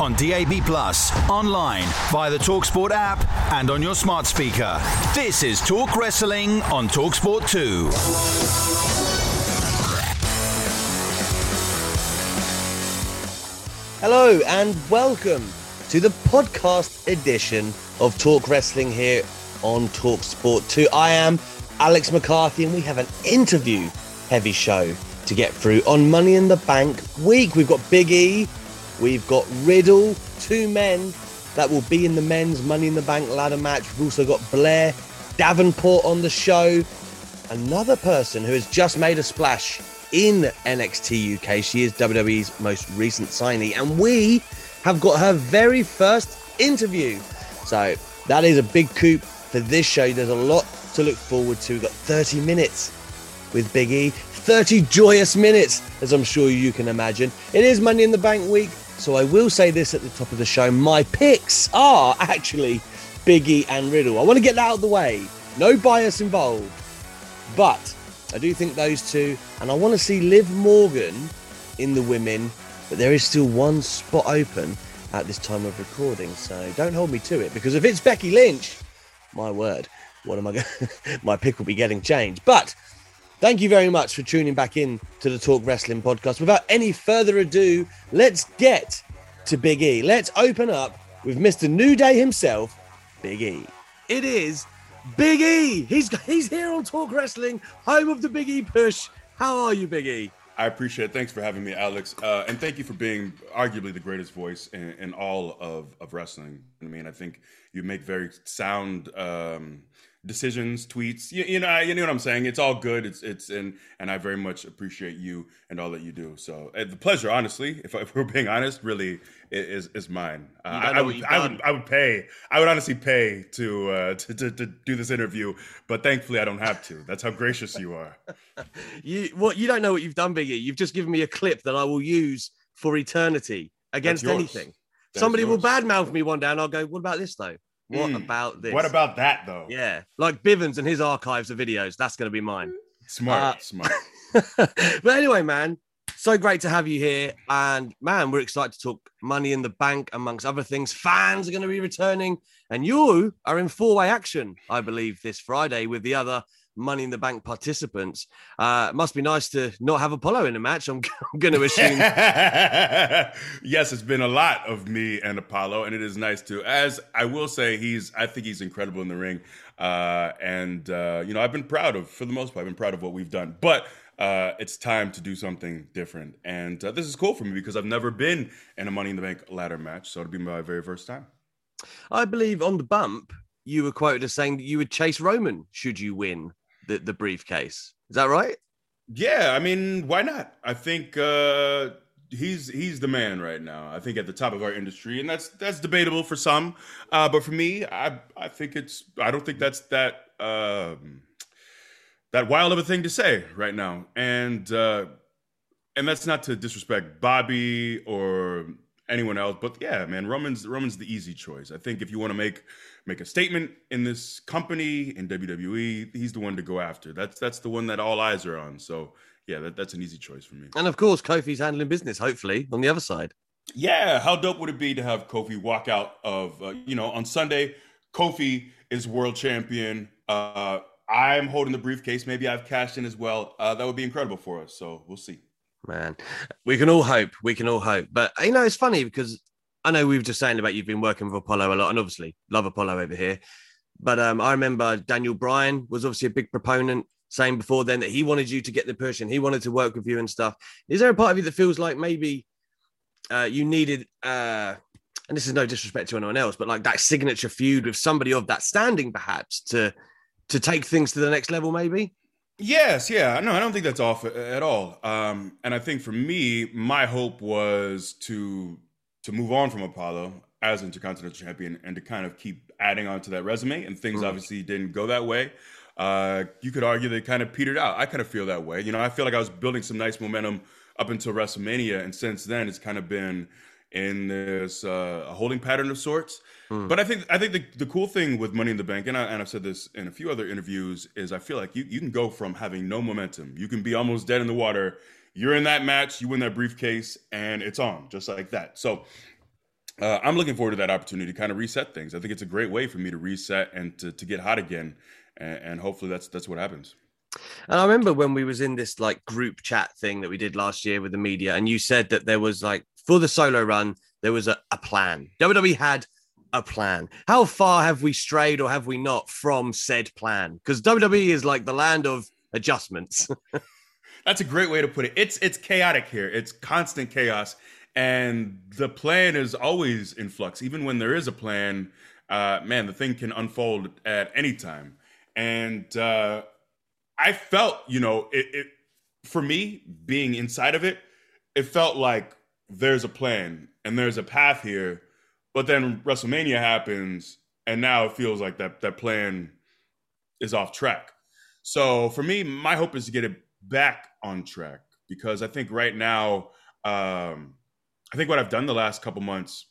On DAB Plus, online, via the Talksport app, and on your smart speaker. This is Talk Wrestling on Talksport 2. Hello and welcome to the podcast edition of Talk Wrestling here on Talk Sport 2. I am Alex McCarthy and we have an interview heavy show to get through on Money in the Bank week. We've got Big E, we've got Riddle, two men that will be in the men's Money in the Bank ladder match. We've also got Blair Davenport on the show, another person who has just made a splash in NXT UK. She is WWE's most recent signee, and we have got her very first interview. So that is a big coup for this show. There's a lot to look forward to. We've got 30 minutes with Big E, 30 joyous minutes, as I'm sure you can imagine. It is Money in the Bank week, so I will say this at the top of the show. My picks are actually Big E and Riddle. I want to get that out of the way. No bias involved. But I do think those two, and I want to see Liv Morgan in the women, but there is still one spot open at this time of recording, so don't hold me to it because if it's Becky Lynch, my word, what am I going? my pick will be getting changed. But thank you very much for tuning back in to the Talk Wrestling podcast. Without any further ado, let's get to Big E. Let's open up with Mr. New Day himself, Big E. It is Big E. He's he's here on Talk Wrestling, home of the Big E push. How are you, Big E? I appreciate it. Thanks for having me, Alex. Uh, and thank you for being arguably the greatest voice in, in all of, of wrestling. I mean, I think you make very sound um, decisions, tweets. You, you, know, you know what I'm saying. It's all good. It's it's and and I very much appreciate you and all that you do. So uh, the pleasure, honestly, if, if, we're being honest, really is is mine. Uh, I, I, would I would I would pay. I would honestly pay to, uh, to, to to do this interview, but thankfully I don't have to. That's how gracious you are. you what you don't know what you've done, Biggie. You've just given me a clip that I will use for eternity against anything. Somebody will badmouth me one day, and I'll go, "What about this though?" What mm. about this? What about that though? Yeah, like Bivens and his archives of videos. That's going to be mine. Smart, uh, smart. but anyway, man, so great to have you here. And man, we're excited to talk money in the bank, amongst other things. Fans are going to be returning, and you are in four way action, I believe, this Friday with the other Money in the Bank participants. Uh, must be nice to not have Apollo in the match. I'm, I'm going to assume. yes, it's been a lot of me and Apollo, and it is nice to. As I will say, he's. I think he's incredible in the ring, uh, and uh, you know, I've been proud of, for the most part, I've been proud of what we've done. But uh, it's time to do something different, and uh, this is cool for me because I've never been in a Money in the Bank ladder match, so it'll be my very first time. I believe on the bump, you were quoted as saying that you would chase Roman should you win the, the briefcase. Is that right? Yeah, I mean, why not? I think uh, he's he's the man right now. I think at the top of our industry, and that's that's debatable for some, uh, but for me, I I think it's I don't think that's that um, that wild of a thing to say right now, and uh, and that's not to disrespect Bobby or anyone else, but yeah, man, Roman's Roman's the easy choice. I think if you want to make make a statement in this company in WWE, he's the one to go after. That's that's the one that all eyes are on. So yeah, that, that's an easy choice for me. And of course, Kofi's handling business. Hopefully, on the other side. Yeah, how dope would it be to have Kofi walk out of uh, you know on Sunday? Kofi is world champion. Uh, I'm holding the briefcase. Maybe I've cashed in as well. Uh, that would be incredible for us. So we'll see. Man, we can all hope. We can all hope. But you know, it's funny because I know we were just saying about you've been working with Apollo a lot, and obviously love Apollo over here. But um, I remember Daniel Bryan was obviously a big proponent, saying before then that he wanted you to get the push and he wanted to work with you and stuff. Is there a part of you that feels like maybe uh, you needed, uh, and this is no disrespect to anyone else, but like that signature feud with somebody of that standing, perhaps to to take things to the next level, maybe? Yes, yeah. No, I don't think that's off at all. Um, and I think for me, my hope was to to move on from Apollo as Intercontinental Champion and to kind of keep adding on to that resume. And things mm. obviously didn't go that way. Uh, you could argue they kind of petered out. I kind of feel that way. You know, I feel like I was building some nice momentum up until WrestleMania, and since then, it's kind of been in this uh, holding pattern of sorts. Hmm. But I think I think the, the cool thing with Money in the Bank, and, I, and I've said this in a few other interviews, is I feel like you you can go from having no momentum, you can be almost dead in the water. You're in that match, you win that briefcase, and it's on just like that. So uh, I'm looking forward to that opportunity to kind of reset things. I think it's a great way for me to reset and to, to get hot again, and, and hopefully that's that's what happens. And I remember when we was in this like group chat thing that we did last year with the media, and you said that there was like for the solo run, there was a, a plan. WWE had a plan. How far have we strayed or have we not from said plan? Because WWE is like the land of adjustments. That's a great way to put it. It's it's chaotic here. It's constant chaos, and the plan is always in flux. Even when there is a plan, uh, man, the thing can unfold at any time. And uh, I felt, you know, it, it for me being inside of it, it felt like there's a plan and there's a path here, but then WrestleMania happens and now it feels like that that plan is off track. So for me, my hope is to get it back on track because I think right now, um, I think what I've done the last couple months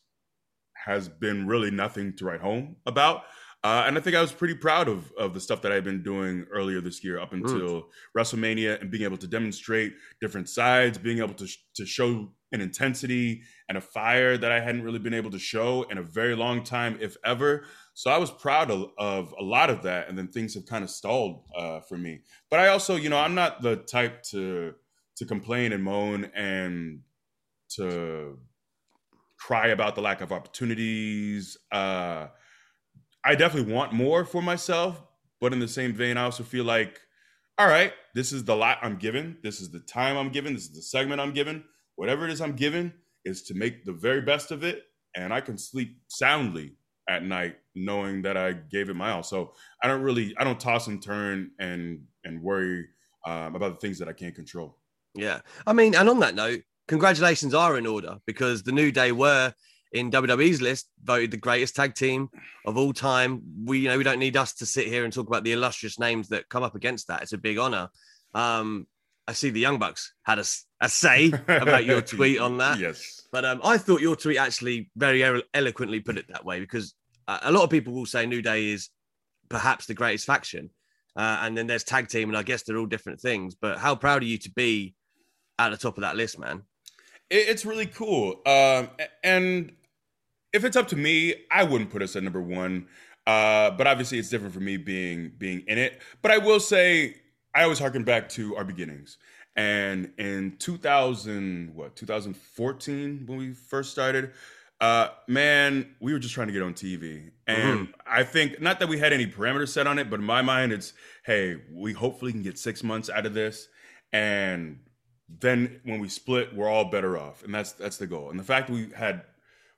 has been really nothing to write home about. Uh, and I think I was pretty proud of of the stuff that I've been doing earlier this year up until mm. WrestleMania and being able to demonstrate different sides, being able to sh- to show an intensity and a fire that I hadn't really been able to show in a very long time, if ever. So I was proud of, of a lot of that, and then things have kind of stalled uh, for me. But I also, you know, I'm not the type to to complain and moan and to cry about the lack of opportunities. Uh, I definitely want more for myself, but in the same vein, I also feel like, all right, this is the lot I'm given. This is the time I'm given. This is the segment I'm given. Whatever it is I'm given is to make the very best of it, and I can sleep soundly at night knowing that I gave it my all. So I don't really, I don't toss and turn and and worry um, about the things that I can't control. Yeah, I mean, and on that note, congratulations are in order because the New Day were in WWE's list voted the greatest tag team of all time. We you know we don't need us to sit here and talk about the illustrious names that come up against that. It's a big honor. Um, I see the Young Bucks had a, a say about your tweet on that. Yes, but um, I thought your tweet actually very eloquently put it that way because a lot of people will say New Day is perhaps the greatest faction, uh, and then there's tag team, and I guess they're all different things. But how proud are you to be at the top of that list, man? It's really cool. Um, and if it's up to me, I wouldn't put us at number one. Uh, but obviously, it's different for me being being in it. But I will say, I always harken back to our beginnings. And in 2000, what 2014, when we first started, uh, man, we were just trying to get on TV. And mm-hmm. I think not that we had any parameters set on it, but in my mind, it's hey, we hopefully can get six months out of this, and then when we split, we're all better off, and that's that's the goal. And the fact that we had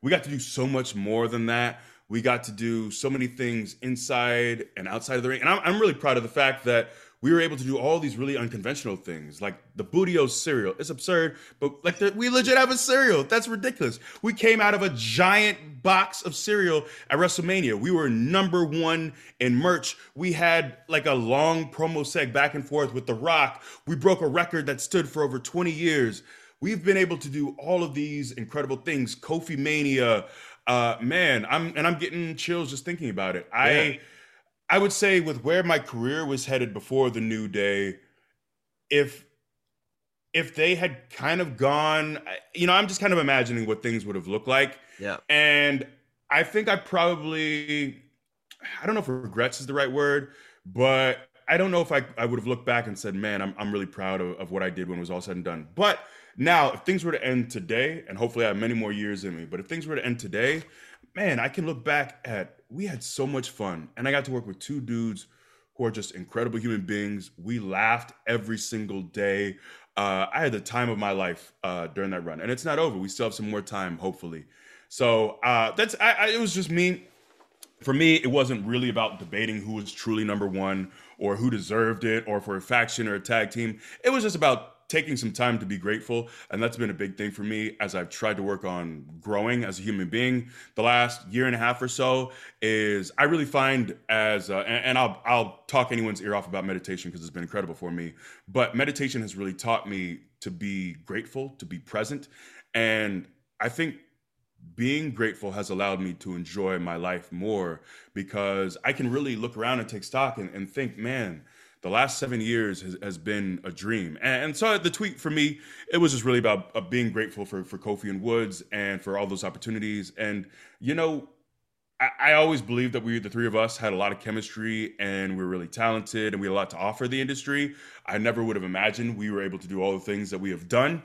we got to do so much more than that. We got to do so many things inside and outside of the ring, and I'm, I'm really proud of the fact that we were able to do all these really unconventional things, like the Booty-O cereal. It's absurd, but like the, we legit have a cereal. That's ridiculous. We came out of a giant box of cereal at WrestleMania. We were number one in merch. We had like a long promo seg back and forth with The Rock. We broke a record that stood for over 20 years. We've been able to do all of these incredible things. Kofi Mania, uh, man, I'm and I'm getting chills just thinking about it. Yeah I would say with where my career was headed before the new day, if if they had kind of gone, you know, I'm just kind of imagining what things would have looked like. Yeah. And I think I probably I don't know if regrets is the right word, but I don't know if I, I would have looked back and said, man, I'm, I'm really proud of, of what I did when it was all said and done. But Now, if things were to end today, and hopefully I have many more years in me, but if things were to end today, man, I can look back at we had so much fun, and I got to work with two dudes who are just incredible human beings. We laughed every single day. Uh, I had the time of my life uh, during that run, and it's not over. We still have some more time, hopefully. So uh, that's I, I, it was just me. For me, it wasn't really about debating who was truly number one or who deserved it, or for a faction or a tag team. It was just about taking some time to be grateful and that's been a big thing for me as i've tried to work on growing as a human being. The last year and a half or so is i really find as uh, and, and, i'll i'll talk anyone's ear off about meditation because it's been incredible for me but meditation has really taught me to be grateful to be present and i think being grateful has allowed me to enjoy my life more because i can really look around and take stock and, and think man the last seven years has, has been a dream. And, and, so the tweet for me, it was just really about uh, being grateful for, for Kofi and Woods and for all those opportunities. And, you know, I, I always believed that we, the three of us, had a lot of chemistry and we are really talented and we had a lot to offer the industry. I never would have imagined we were able to do all the things that we have done.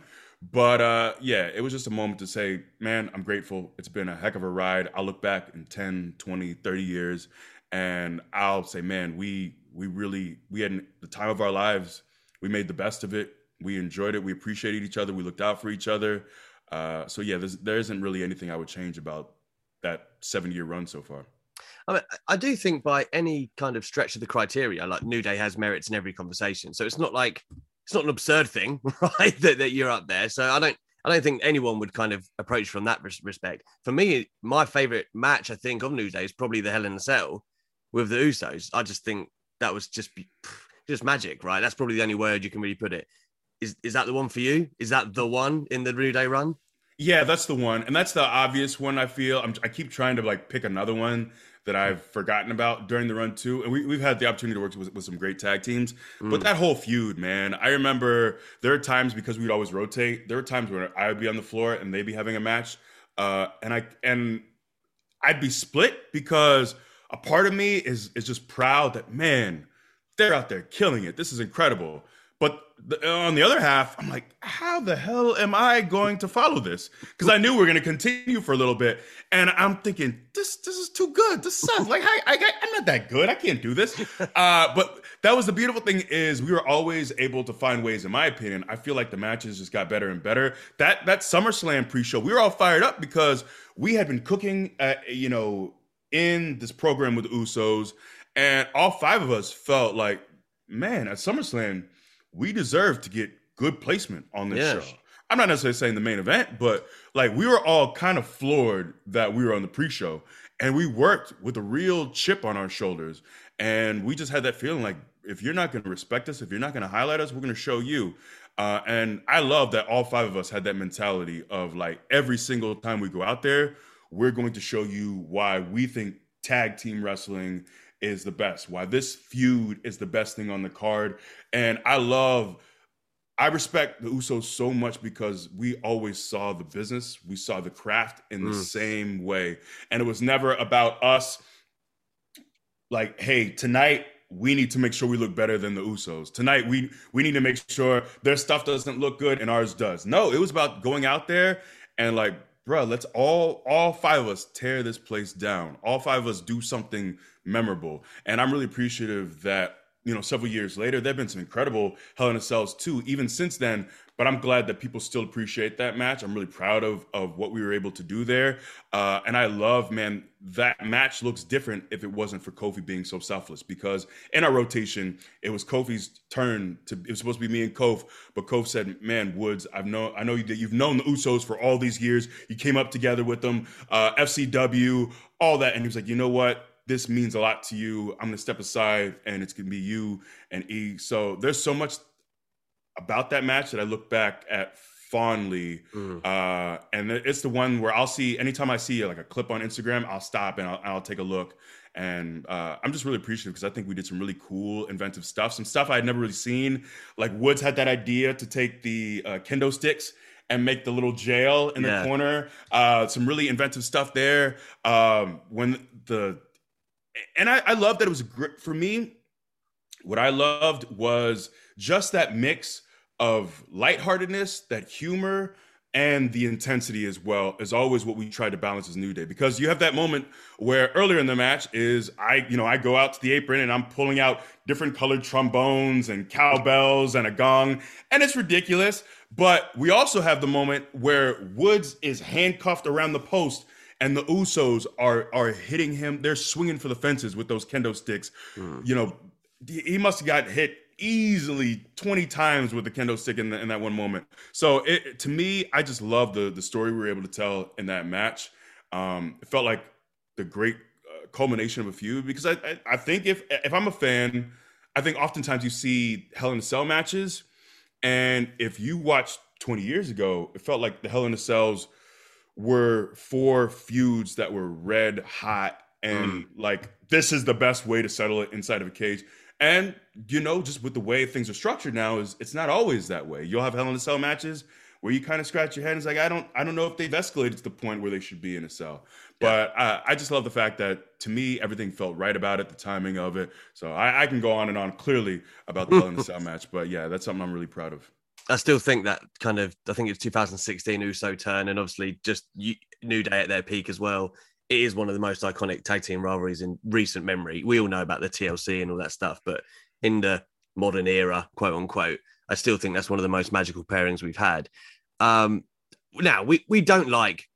But uh, yeah, it was just a moment to say, man, I'm grateful. It's been a heck of a ride. I'll look back in 10, 20, 30 years and I'll say, man, we we really we had the time of our lives. We made the best of it. We enjoyed it. We appreciated each other. We looked out for each other. Uh, so yeah, there isn't really anything I would change about that seven year run so far. I, mean, I do think by any kind of stretch of the criteria, like New Day has merits in every conversation. So it's not like it's not an absurd thing, right? that, that you're up there. So I don't I don't think anyone would kind of approach from that respect. For me, my favorite match, I think, of New Day is probably the Hell in a Cell with the Usos. I just think that was just just magic, right? That's probably the only word you can really put it. Is is that the one for you? Is that the one in the New Day run? Yeah, that's the one, and that's the obvious one. I feel I'm, i keep trying to like pick another one that I've forgotten about during the run too. And we, we've had the opportunity to work with, with some great tag teams, mm. but that whole feud, man, I remember there are times because we'd always rotate. There were times where I would be on the floor and they'd be having a match, uh, and I and I'd be split because a part of me is is just proud that man, they're out there killing it. This is incredible. But the, on the other half, I'm like, how the hell am I going to follow this? Because I knew we are going to continue for a little bit, and I'm thinking, this this is too good. This sucks. like, I, I am not that good. I can't do this. Uh, but that was the beautiful thing is we were always able to find ways. In my opinion, I feel like the matches just got better and better. That that SummerSlam pre-show, we were all fired up because we had been cooking, at, you know, in this program with the Usos, and all five of us felt like, man, at SummerSlam, we deserve to get good placement on this show. I'm not necessarily saying the main event, but like we were all kind of floored that we were on the pre-show, and we worked with a real chip on our shoulders, and we just had that feeling like if you're not going to respect us, if you're not going to highlight us, we're going to show you. Uh, and I love that all five of us had that mentality of like every single time we go out there, we're going to show you why we think tag team wrestling is the best, why this feud is the best thing on the card. And I love, I respect the Usos so much because we always saw the business, we saw the craft in the mm. same way. And it was never about us like, hey, tonight we need to make sure we look better than the Usos. Tonight we we need to make sure their stuff doesn't look good and ours does. No, it was about going out there and like bro, let's all all five of us tear this place down. All five of us do something memorable. And I'm really appreciative that you know, several years later, there have been some incredible Hell in a Cells too, even since then. But I'm glad that people still appreciate that match. I'm really proud of of what we were able to do there. Uh, and I love, man, that match looks different if it wasn't for Kofi being so selfless. Because in our rotation, it was Kofi's turn to. It was supposed to be me and Kof, but Kof said, "Man, Woods, I've known. I know that you've known the Usos for all these years. You came up together with them, uh, FCW, all that." And he was like, "You know what? This means a lot to you. I'm gonna step aside and it's gonna be you and E. So there's so much about that match that I look back at fondly. Mm. Uh, and it's the one where I'll see anytime I see like a clip on Instagram, I'll stop and I'll, I'll take a look. And uh, I'm just really appreciative because I think we did some really cool, inventive stuff. Some stuff I had never really seen. Like Woods had that idea to take the uh, kendo sticks and make the little jail in yeah. the corner. Uh, some really inventive stuff there. Um, when the and I, I love that it was great for me. What I loved was just that mix of lightheartedness, that humor, and the intensity as well is always what we try to balance as New Day because you have that moment where earlier in the match is I you know I go out to the apron and I'm pulling out different colored trombones and cowbells and a gong and it's ridiculous but we also have the moment where Woods is handcuffed around the post and the Usos are are hitting him they're swinging for the fences with those kendo sticks mm. you know he must have got hit easily 20 times with the kendo stick in, the, in that one moment. So it, to me, I just love the the story we were able to tell in that match. Um, it felt like the great uh, culmination of a feud because I, I, I think if if I'm a fan, I think oftentimes you see Hell in a Cell matches, and if you watched 20 years ago, it felt like the Hell in a Cells were four feuds that were red hot and mm. like this is the best way to settle it inside of a cage and you know, just with the way things are structured now, is it's not always that way. You'll have Hell in a Cell matches where you kind of scratch your head and it's like, I don't, I don't know if they've escalated to the point where they should be in a cell. But yeah. I just love the fact that to me, everything felt right about it, the timing of it. So I, I can go on and on clearly about the Hell in a Cell match. But yeah, that's something I'm really proud of. I still think that kind of, I think it's 2016 Uso turn and obviously just New Day at their peak as well it is one of the most iconic tag team rivalries in recent memory. We all know about the TLC and all that stuff, but in the modern era, quote unquote, I still think that's one of the most magical pairings we've had. Um, now we we don't like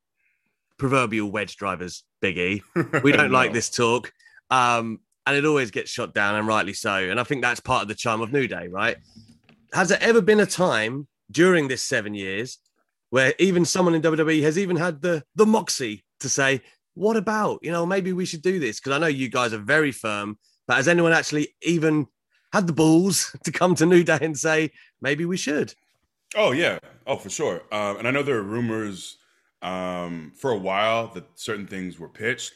proverbial wedge drivers, Biggie. We don't no. like this talk, um, and it always gets shot down, and rightly so. And I think that's part of the charm of New Day, right? Has there ever been a time during this seven years where even someone in WWE has even had the the moxie to say, what about, you know, maybe we should do this? Because I know you guys are very firm, but has anyone actually even had the balls to come to New Day and say, maybe we should? Oh, yeah. Oh, for sure. Um, and I know there are rumors um, for a while that certain things were pitched,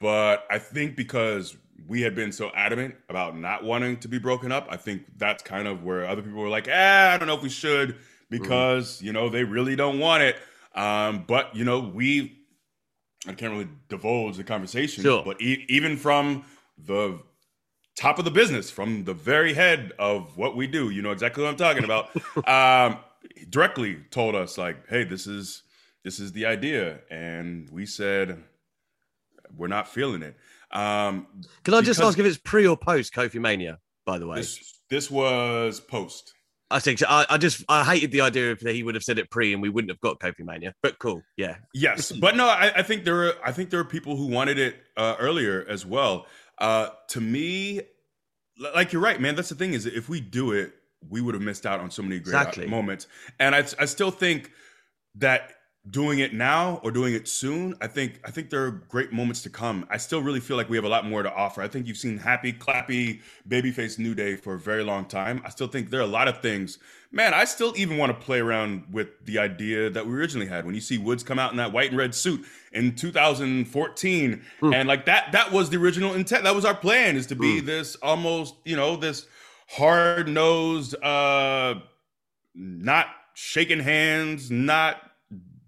but I think because we had been so adamant about not wanting to be broken up, I think that's kind of where other people were like, eh, I don't know if we should because, mm. you know, they really don't want it. Um, but, you know, we I can't really divulge the conversation, sure. but e- even from the top of the business, from the very head of what we do, you know exactly what I'm talking about. um, directly told us like, "Hey, this is this is the idea," and we said we're not feeling it. Um, Can I just ask if it's pre or post Kofi Mania? By the way, this, this was post. I think so. I, I, just I hated the idea of that he would have said it pre and we wouldn't have got Kofi Mania. But cool, yeah. Yes, but no, I, I think there are I think there are people who wanted it uh, earlier as well. Uh, to me, like you're right, man. That's the thing is if we do it, we would have missed out on so many great exactly. moments. And I I still think that doing it now or doing it soon, I think I think there are great moments to come. I still really feel like we have a lot more to offer. I think you've seen happy, clappy, babyface New Day for a very long time. I still think there are a lot of things. Man, I still even want to play around with the idea that we originally had when you see Woods come out in that white and red suit in 2014 mm. and like that that was the original intent. That was our plan is to be mm. this almost, you know, this hard-nosed uh not shaking hands, not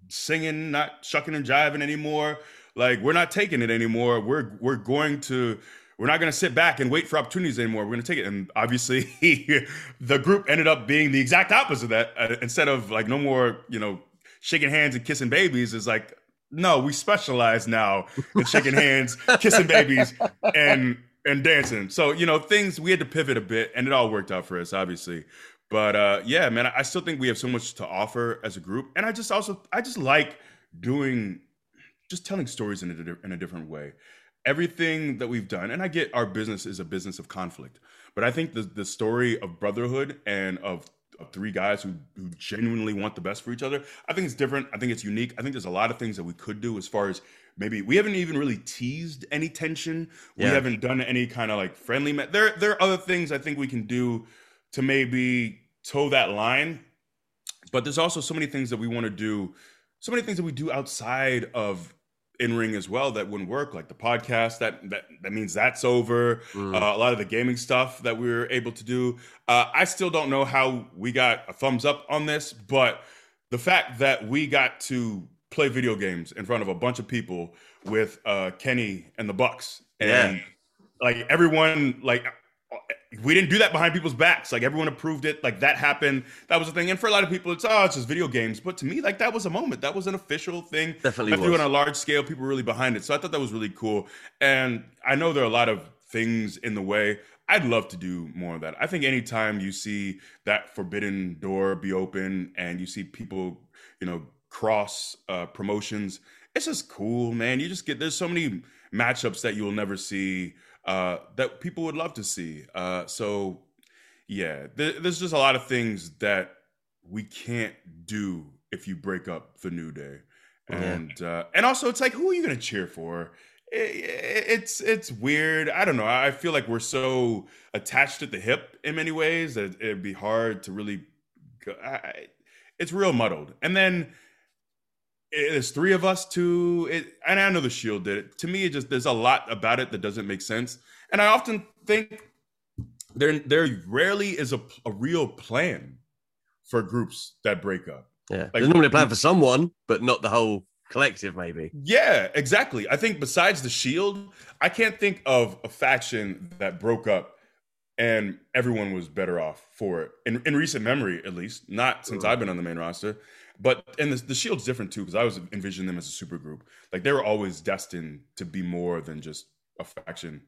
singing, not shucking and jiving anymore. Like we're not taking it anymore. We're we're going to we're not going to sit back and wait for opportunities anymore. We're going to take it. And obviously, the group ended up being the exact opposite of that. Uh, instead of like no more, you know, shaking hands and kissing babies, is like no, we specialize now in shaking hands, kissing babies, and and dancing. So you know, things we had to pivot a bit, and it all worked out for us, obviously. But uh, yeah, man, I still think we have so much to offer as a group, and I just also I just like doing, just telling stories in a in a different way. Everything that we've done, and I get our business is a business of conflict, but I think the the story of brotherhood and of, of three guys who who genuinely want the best for each other, I think it's different. I think it's unique. I think there's a lot of things that we could do as far as maybe we haven't even really teased any tension. We haven't done any kind of like friendly. There there are other things I think we can do to maybe toe that line. But there's also so many things that we want to do, so many things that we do outside of in ring as well that wouldn't work, like the podcast. That that that means that's over. Mm. Uh, a lot of the gaming stuff that we were able to do. Uh, I still don't know how we got a thumbs up on this, but the fact that we got to play video games in front of a bunch of people with uh, Kenny and the Bucks, and yeah. like everyone, like we didn't do that behind people's backs. Like everyone approved it. Like that happened. That was a thing. And for a lot of people, it's oh, it's just video games. But to me, like that was a moment. That was an official thing. Definitely threw was. on a large scale. People were really behind it. So I thought that was really cool. And I know there are a lot of things in the way. I'd love to do more of that. I think anytime you see that forbidden door be open and you see people, you know, cross uh, promotions, it's just cool, man. You just get there's so many matchups that you'll never see uh, that people would love to see. Uh, so yeah, th- there's just a lot of things that we can't do if you break up the new day, and uh, and also it's like who are you gonna cheer for? I- I- It's it's weird. I don't know. I feel like we're so attached at the hip in many ways that it'd be hard to really. Go, I, it's real muddled, and then it- there's three of us too. It, and I know the Shield did it. To me, it just there's a lot about it that doesn't make sense, and I often think there there rarely is a, a real plan for groups that break up. Yeah, there's normally a plan for someone, but not the whole collective. Maybe. Yeah, exactly. I think besides the Shield, I can't think of a faction that broke up and everyone was better off for it in, in recent memory, at least. Not since mm. I've been on the main roster, but and the, the Shield's different too because I was envisioning them as a super group. Like they were always destined to be more than just a faction.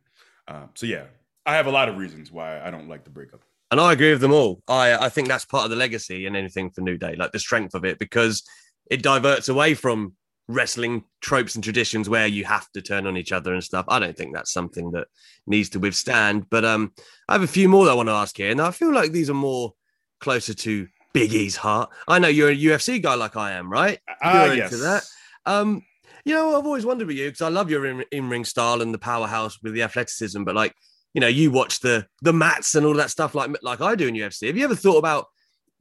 Um, so yeah, I have a lot of reasons why I don't like the breakup. And I agree with them all. I, I think that's part of the legacy and anything for New Day, like the strength of it, because it diverts away from wrestling tropes and traditions where you have to turn on each other and stuff. I don't think that's something that needs to withstand. But um, I have a few more that I want to ask here. And I feel like these are more closer to Big E's heart. I know you're a UFC guy like I am, right? Ah, yes. that. Um, you know, I've always wondered with you because I love your in- in-ring style and the powerhouse with the athleticism, but like, you know, you watch the the mats and all that stuff like like I do in UFC. Have you ever thought about,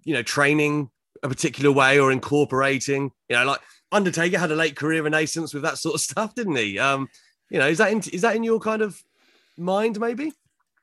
you know, training a particular way or incorporating? You know, like Undertaker had a late career renaissance with that sort of stuff, didn't he? Um, you know, is that in, is that in your kind of mind, maybe?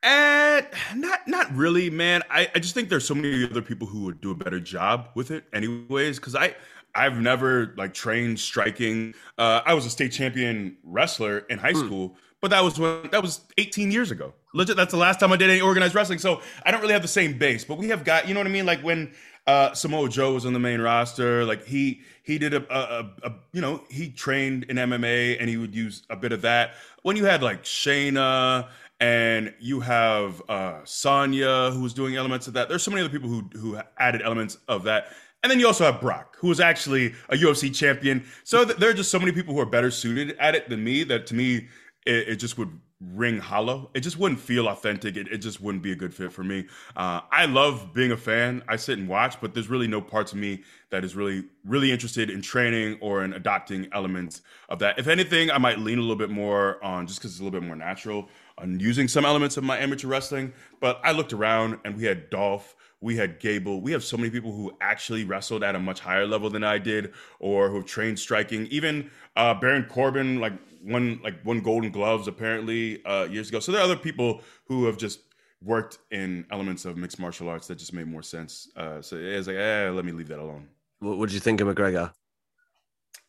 And not not really, man. I, I just think there's so many other people who would do a better job with it anyways. Cause I I've never like trained striking. Uh I was a state champion wrestler in high school, but that was when that was 18 years ago. Legit, that's the last time I did any organized wrestling. So I don't really have the same base, but we have got, you know what I mean? Like when uh Samoa Joe was on the main roster, like he he did a, a, a, a you know, he trained in MMA and he would use a bit of that. When you had like Shayna and you have uh, Sonya who was doing elements of that. There's so many other people who who added elements of that. And then you also have Brock, who was actually a UFC champion. So th- there are just so many people who are better suited at it than me that to me it, it just would ring hollow. It just wouldn't feel authentic. It, it just wouldn't be a good fit for me. Uh, I love being a fan. I sit and watch, but there's really no parts of me that is really really interested in training or in adopting elements of that. If anything, I might lean a little bit more on just because it's a little bit more natural on using some elements of my amateur wrestling. But I looked around and we had Dolph, we had Gable, we have so many people who actually wrestled at a much higher level than I did, or who have trained striking. Even uh, Baron Corbin, like won like won Golden Gloves apparently uh, years ago. So there are other people who have just worked in elements of mixed martial arts that just made more sense. Uh, so it was like, eh, let me leave that alone. What, what did you think of McGregor?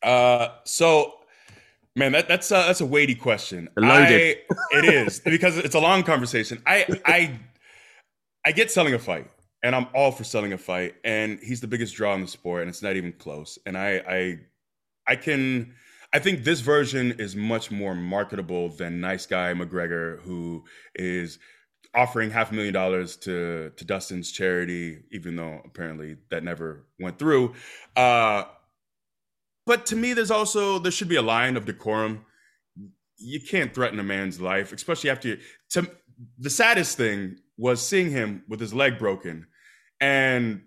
Uh, so man, that, that's a, that's a weighty question. Loaded. I- it is because it's a long conversation. I I I get selling a fight, and I'm all for selling a fight, and he's the biggest draw in the sport, and it's not even close. And I I I can. I think this version is much more marketable than Nice Guy McGregor, who is offering half a million dollars to to Dustin's charity, even though apparently that never went through. Uh, but to me, there's also there should be a line of decorum. You can't threaten a man's life, especially after you. To the saddest thing was seeing him with his leg broken, and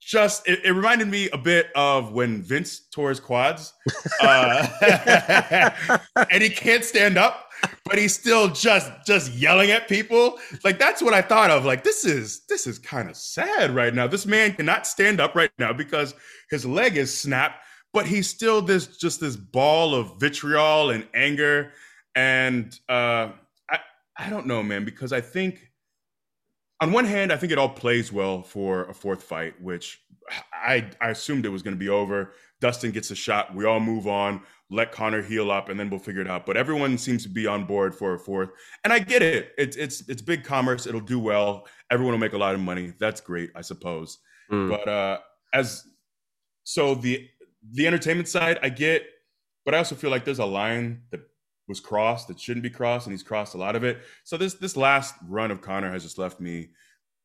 just it, it reminded me a bit of when Vince tore his quads, uh, and he can't stand up, but he's still just just yelling at people. Like that's what I thought of. Like this is this is kind of sad right now. This man cannot stand up right now because his leg is snapped, but he's still this just this ball of vitriol and anger. And uh, I I don't know, man, because I think on one hand, I think it all plays well for a fourth fight, which I I assumed it was going to be over. Dustin gets a shot, we all move on, let Conor heal up, and then we'll figure it out. But everyone seems to be on board for a fourth, and I get it. It's it's it's big commerce. It'll do well. Everyone will make a lot of money. That's great, I suppose. Mm. But uh, as so the the entertainment side, I get, but I also feel like there's a line that was crossed that shouldn't be crossed, and he's crossed a lot of it. So this this last run of Conor has just left me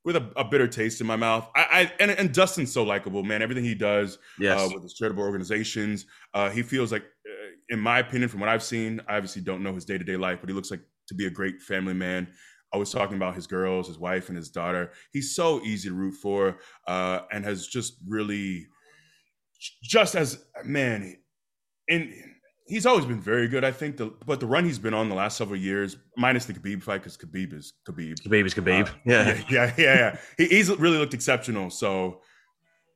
with a, a bitter taste in my mouth. I, I and, and, Dustin's so likable, man. Everything he does uh, yes. uh, with his charitable organizations, uh, he feels like, uh, in my opinion, from what I've seen, I obviously don't know his day to day life, but he looks like to be a great family man. Always talking about his girls, his wife, and his daughter. He's so easy to root for, uh, and has just really, just as man, in he's always been very good. I think, the, but the run he's been on the last several years, minus the Khabib fight, because Khabib is Khabib. Khabib is Khabib. Uh, yeah. yeah, yeah, yeah, yeah. He, he's really looked exceptional. So,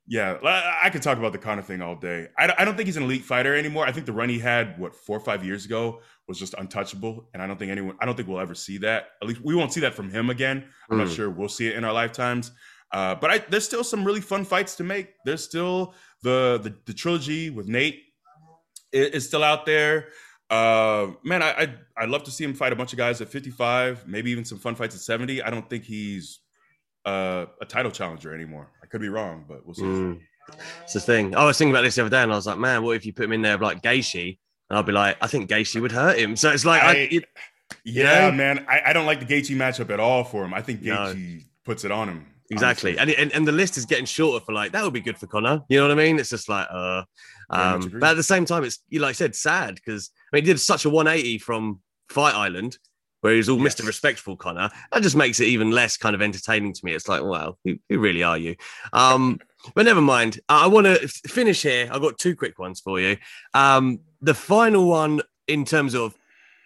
yeah, I could talk about the Conor thing all day. I, I don't think he's an elite fighter anymore. I think the run he had, what four or five years ago, was just untouchable, and I don't think anyone, I don't think we'll ever see that. At least we won't see that from him again. I'm mm. not sure we'll see it in our lifetimes. Uh, but I, there's still some really fun fights to make. There's still the the, the trilogy with Nate is still out there. Uh, man, I, I'd, I'd love to see him fight a bunch of guys at 55, maybe even some fun fights at 70. I don't think he's uh, a title challenger anymore. I could be wrong, but we'll see. Mm. It's the thing. I was thinking about this the other day, and I was like, man, what if you put him in there like Gaethje? And I'll be like, I think Gaethje would hurt him. So it's like, I, I, it, yeah, you know? man, I, I, don't like the Gaethje matchup at all for him. I think Gaethje no. puts it on him. Exactly, and, and and the list is getting shorter for like that would be good for Conor. You know what I mean? It's just like, uh, um, but at the same time, it's you like I said, sad because I mean, he did such a 180 from Fight Island where he's all yes. Mr. Respectful Conor. That just makes it even less kind of entertaining to me. It's like, wow, who, who really are you? Um, but never mind. I want to finish here. I've got two quick ones for you. Um, the final one in terms of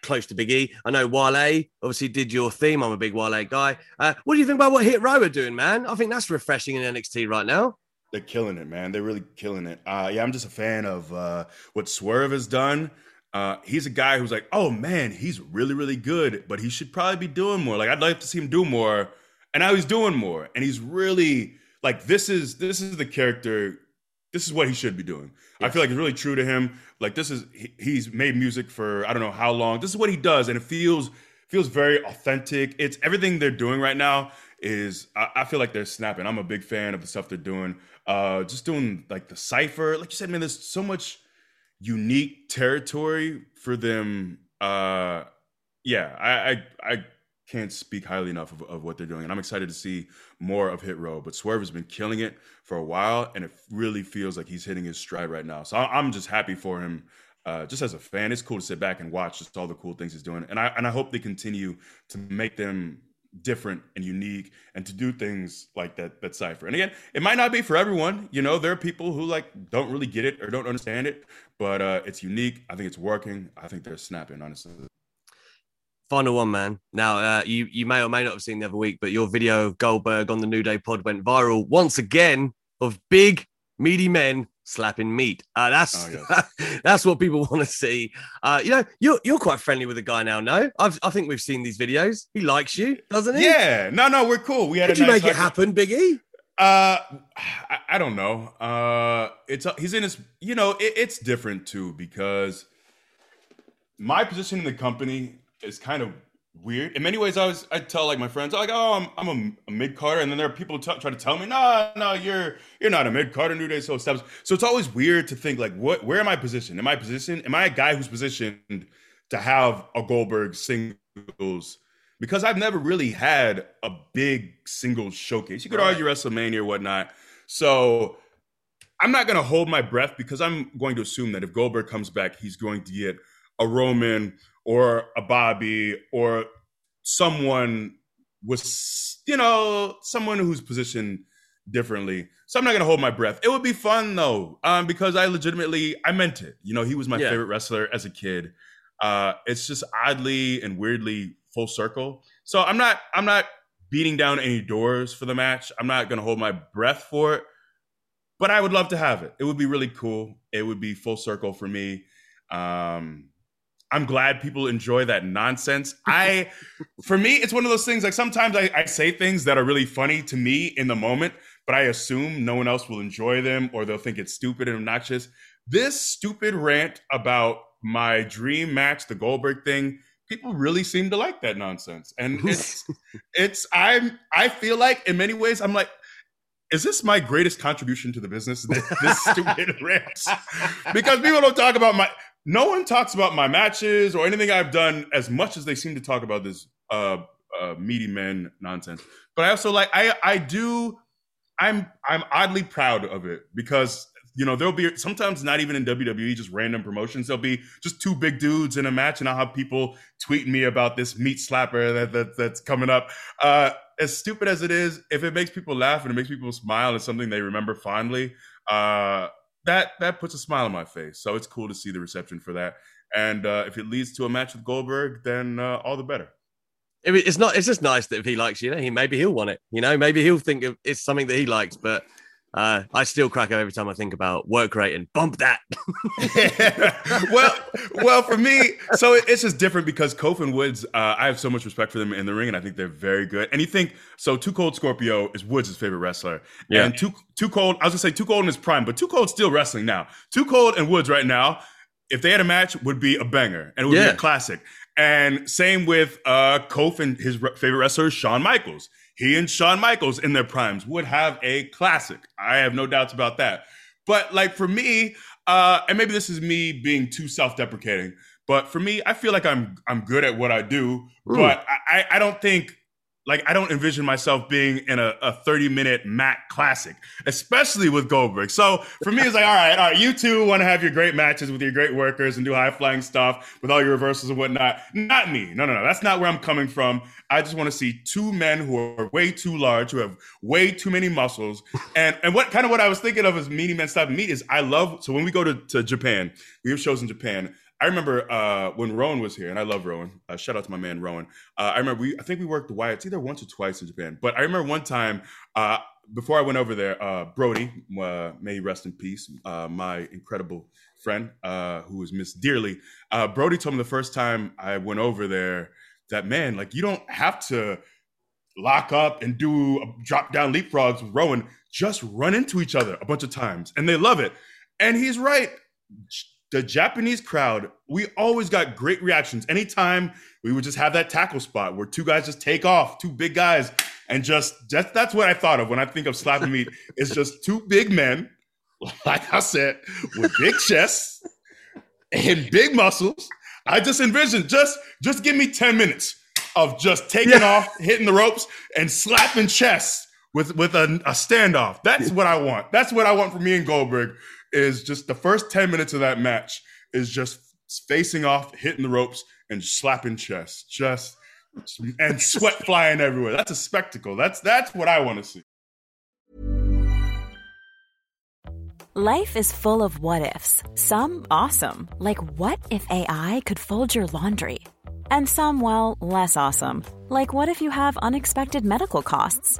close to Big E. I know Wale obviously did your theme. I'm a big Wale guy. Uh, what do you think about what Hit Row are doing, man? I think that's refreshing in NXT right now. They're killing it, man. They're really killing it. Uh, yeah, I'm just a fan of uh, what Swerve has done. Uh, he's a guy who's like, oh man, he's really, really good, but he should probably be doing more. Like, I'd like to see him do more, and now he's doing more, and he's really like, this is this is the character this is what he should be doing. Yes. I feel like it's really true to him. Like this is he, he's made music for I don't know how long. This is what he does, and it feels feels very authentic. It's everything they're doing right now is I, I feel like they're snapping. I'm a big fan of the stuff they're doing. Uh, just doing like the cipher, like you said, man. There's so much unique territory for them. Uh, yeah, I I, I can't speak highly enough of, of, what they're doing. And I'm excited to see more of Hit Row. But Swerve has been killing it for a while, and it really feels like he's hitting his stride right now. So I'm just happy for him. Uh, just as a fan, it's cool to sit back and watch just all the cool things he's doing, and I and I hope they continue to make them different and unique, and to do things like that that cipher. And again, it might not be for everyone. You know, there are people who like don't really get it or don't understand it, but uh, it's unique. I think it's working. I think they're snapping, honestly. Final one, man. Now, uh, you you may or may not have seen the other week, but your video of Goldberg on the New Day pod went viral once again of big meaty men slapping meat. Uh, that's oh, yes. that's what people want to see. Uh, you know, you're you're quite friendly with the guy now. No, I've, I think we've seen these videos. He likes you, doesn't he? Yeah. No, no, we're cool. We had. Did you nice make it happen, Biggie? Uh, I, I, don't know. Uh, it's he's in his. You know, it, it's different too because my position in the company is kind of weird. In many ways, I was I tell like my friends like, oh, I'm I'm a, a mid carder, and then there are people t- try to tell me, no, no, you're you're not a mid carder. New Day so established. So it's always weird to think like, what? Where am I positioned? Am I positioned? Am I a guy who's positioned to have a Goldberg singles? Because I've never really had a big singles showcase. You could argue WrestleMania or whatnot. So I'm not going to hold my breath because I'm going to assume that if Goldberg comes back, he's going to get a Roman or a Bobby or someone was, you know, someone who's positioned differently. So I'm not gonna hold my breath. It would be fun though, um, because I legitimately I meant it. You know, he was my yeah. favorite wrestler as a kid. Uh, it's just oddly and weirdly full circle. So I'm not I'm not beating down any doors for the match. I'm not gonna hold my breath for it, but I would love to have it. It would be really cool. It would be full circle for me. Um, I'm glad people enjoy that nonsense. I, for me, it's one of those things. Like sometimes I, I say things that are really funny to me in the moment, but I assume no one else will enjoy them or they'll think it's stupid and obnoxious. This stupid rant about my dream match, the Goldberg thing, people really seem to like that nonsense. And it's it's I'm I feel like in many ways I'm like is this my greatest contribution to the business? This, this stupid rant, because people don't talk about my. No one talks about my matches or anything I've done as much as they seem to talk about this uh, uh, meaty men nonsense. But I also like I I do. I'm I'm oddly proud of it because you know, there'll be sometimes not even in WWE, just random promotions. There'll be just two big dudes in a match, and I'll have people tweet me about this meat slapper that, that that's coming up. Uh, as stupid as it is, if it makes people laugh and it makes people smile it's something they remember fondly, uh, that that puts a smile on my face. So it's cool to see the reception for that. And uh, if it leads to a match with Goldberg, then uh, all the better. It's not. It's just nice that if he likes you know, he maybe he'll want it. You know, maybe he'll think it's something that he likes. But uh, I still crack up every time I think about work rate and bump that. well, well, for me, so it's just different because Kof and Woods. Uh, I have so much respect for them in the ring, and I think they're very good. And you think so? Too Cold Scorpio is Woods' favorite wrestler, yeah. And Too Too Cold. I was gonna say Too Cold in his prime, but Too Cold still wrestling now. Too Cold and Woods right now. If they had a match, would be a banger and it would yeah. be a classic. And same with uh, Kof and his favorite wrestler, Shawn Michaels he and Shawn Michaels in their primes would have a classic. I have no doubts about that. But like for me, uh, and maybe this is me being too self-deprecating, but for me, I feel like I'm I'm good at what I do, Ooh. but I, I don't think like I don't envision myself being in a, a 30 minute Mac classic, especially with Goldberg. So for me, it's like, all right, all right, you two want to have your great matches with your great workers and do high flying stuff with all your reversals and whatnot. Not me. No, no, no. That's not where I'm coming from. I just want to see two men who are way too large, who have way too many muscles. And and what kind of what I was thinking of as meaty men stop meat is I love so when we go to, to Japan, we have shows in Japan. I remember uh, when Rowan was here, and I love Rowan. Uh, shout out to my man Rowan. Uh, I remember we, I think we worked Wyatts either once or twice in Japan. But I remember one time uh, before I went over there, uh, Brodie, uh, may he rest in peace, my incredible friend who was missed dearly. Brodie told me the first time I went over there that man, like you don't have to lock up and do drop down leapfrogs with Rowan. Just run into each other a bunch of times, and they love it. And he's right the Japanese crowd, we always got great reactions. Anytime we would just have that tackle spot where two guys just take off, two big guys, and just just that's what I thought of when I think of slapping meat. It's just two big men, like I said, with big chests and big muscles. I just envisioned just just give me 10 minutes of just taking yeah. off, hitting the ropes, and slapping chests with with a, a standoff. That's what I want. That's what I want for me and Goldberg is just the first 10 minutes of that match is just facing off, hitting the ropes, and slapping chests. Just and sweat flying everywhere. That's a spectacle. That's that's what I want to see. Life is full of what ifs. Some awesome, like what if AI could fold your laundry? And some well, less awesome, like what if you have unexpected medical costs?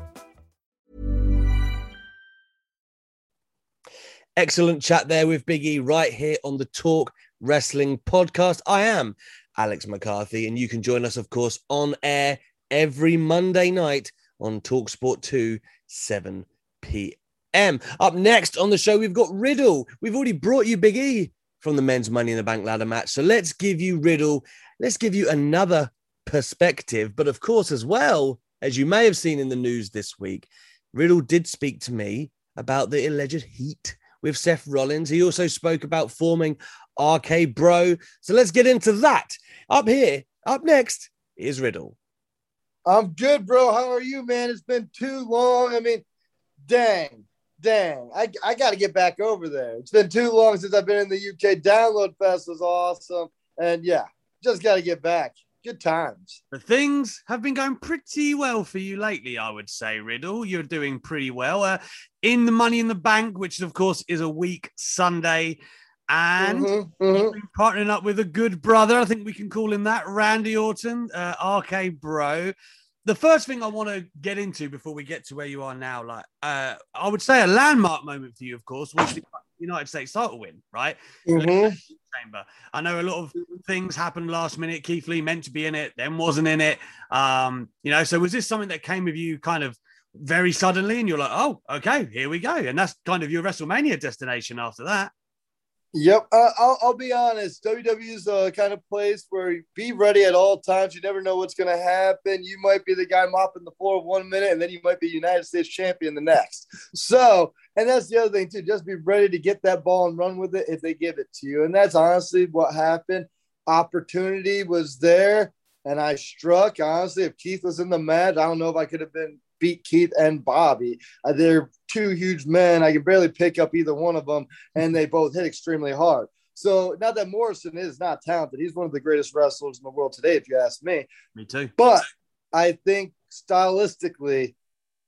Excellent chat there with Big E right here on the Talk Wrestling podcast. I am Alex McCarthy, and you can join us, of course, on air every Monday night on Talksport 2, 7 p.m. Up next on the show, we've got Riddle. We've already brought you Big E from the men's Money in the Bank ladder match. So let's give you Riddle. Let's give you another perspective. But of course, as well, as you may have seen in the news this week, Riddle did speak to me about the alleged heat with Seth Rollins. He also spoke about forming RK Bro. So let's get into that. Up here, up next is Riddle. I'm good, bro. How are you, man? It's been too long. I mean, dang, dang. I, I got to get back over there. It's been too long since I've been in the UK. Download Fest was awesome. And yeah, just got to get back. Good times. The things have been going pretty well for you lately, I would say, Riddle. You're doing pretty well. Uh, in the Money in the Bank, which of course is a week Sunday. And Mm-hmm, mhm. partnering up with a good brother, I think we can call him that, Randy Orton, uh, RK Bro. The first thing I want to get into before we get to where you are now, like uh, I would say a landmark moment for you, of course, was the United States title win, right? Mhm. Chamber. I know a lot of things happened last minute. Keith Lee meant to be in it, then wasn't in it. Um, you know, so was this something that came with you kind of very suddenly, and you're like, oh, okay, here we go, and that's kind of your WrestleMania destination after that. Yep. Uh, I'll, I'll be honest. WWE is a kind of place where be ready at all times. You never know what's going to happen. You might be the guy mopping the floor one minute, and then you might be United States champion the next. So, and that's the other thing too. Just be ready to get that ball and run with it if they give it to you. And that's honestly what happened. Opportunity was there, and I struck. Honestly, if Keith was in the match, I don't know if I could have been beat Keith and Bobby. Uh, they're two huge men. I can barely pick up either one of them, and they both hit extremely hard. So, now that Morrison is not talented, he's one of the greatest wrestlers in the world today, if you ask me. Me too. But I think stylistically,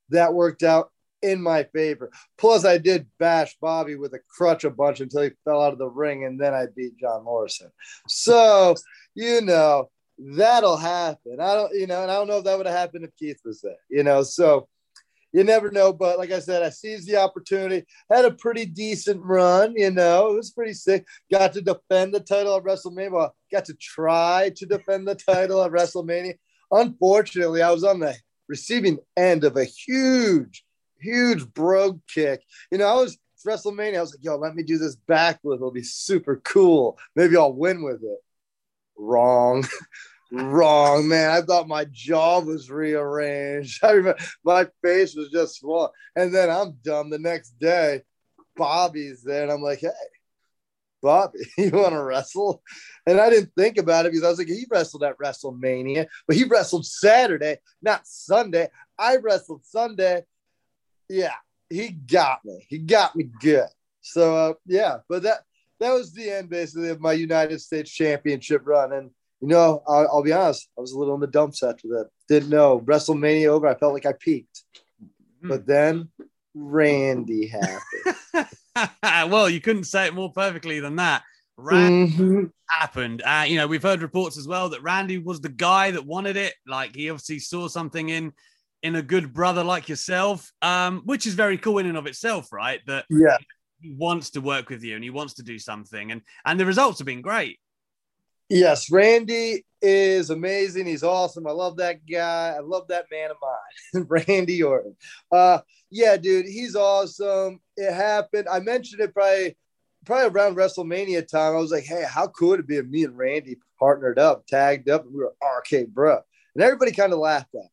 that worked out in my favor. Plus, I did bash Bobby with a crutch a bunch until he fell out of the ring, and then I beat John Morrison. So, you know, that'll happen. I don't, you know, and I don't know if that would have happened if Keith was there, you know. So, you never know. But like I said, I seized the opportunity, had a pretty decent run, you know, it was pretty sick. Got to defend the title at WrestleMania. Well, got to try to defend the title at WrestleMania. Unfortunately, I was on the receiving end of a huge, huge brogue kick. You know, I was WrestleMania. I was like, yo, let me do this backward. It'll be super cool. Maybe I'll win with it. Wrong. Wrong, man. I thought my jaw was rearranged. I remember my face was just swollen. And then I'm dumb the next day. Bobby's there, and I'm like, hey, Bobby, you want to wrestle? And I didn't think about it because I was like, he wrestled at WrestleMania, but he wrestled Saturday, not Sunday. I wrestled Sunday. Yeah, he got me. He got me good. So uh, yeah, but that that was the end basically of my United States Championship run. And you know, I'll, I'll be honest, I was a little in the dumps after that. Didn't know WrestleMania over. I felt like I peaked, but then Randy happened. well, you couldn't say it more perfectly than that. Randy Mhm. happened. Uh, you know, we've heard reports as well that Randy was the guy that wanted it. Like he obviously saw something in in a good brother like yourself, um, which is very cool in and of itself, right? That Yeah. he wants to work with you and he wants to do something, and and the results have been great. Yes, Randy is amazing. He's awesome. I love that guy. I love that man of mine, Randy Orton. Uh, yeah, dude, he's awesome. It happened. I mentioned it probably probably around WrestleMania time. I was like, hey, how cool would it be if me and Randy partnered up, tagged up, and we were RK bro. And everybody kind of laughed at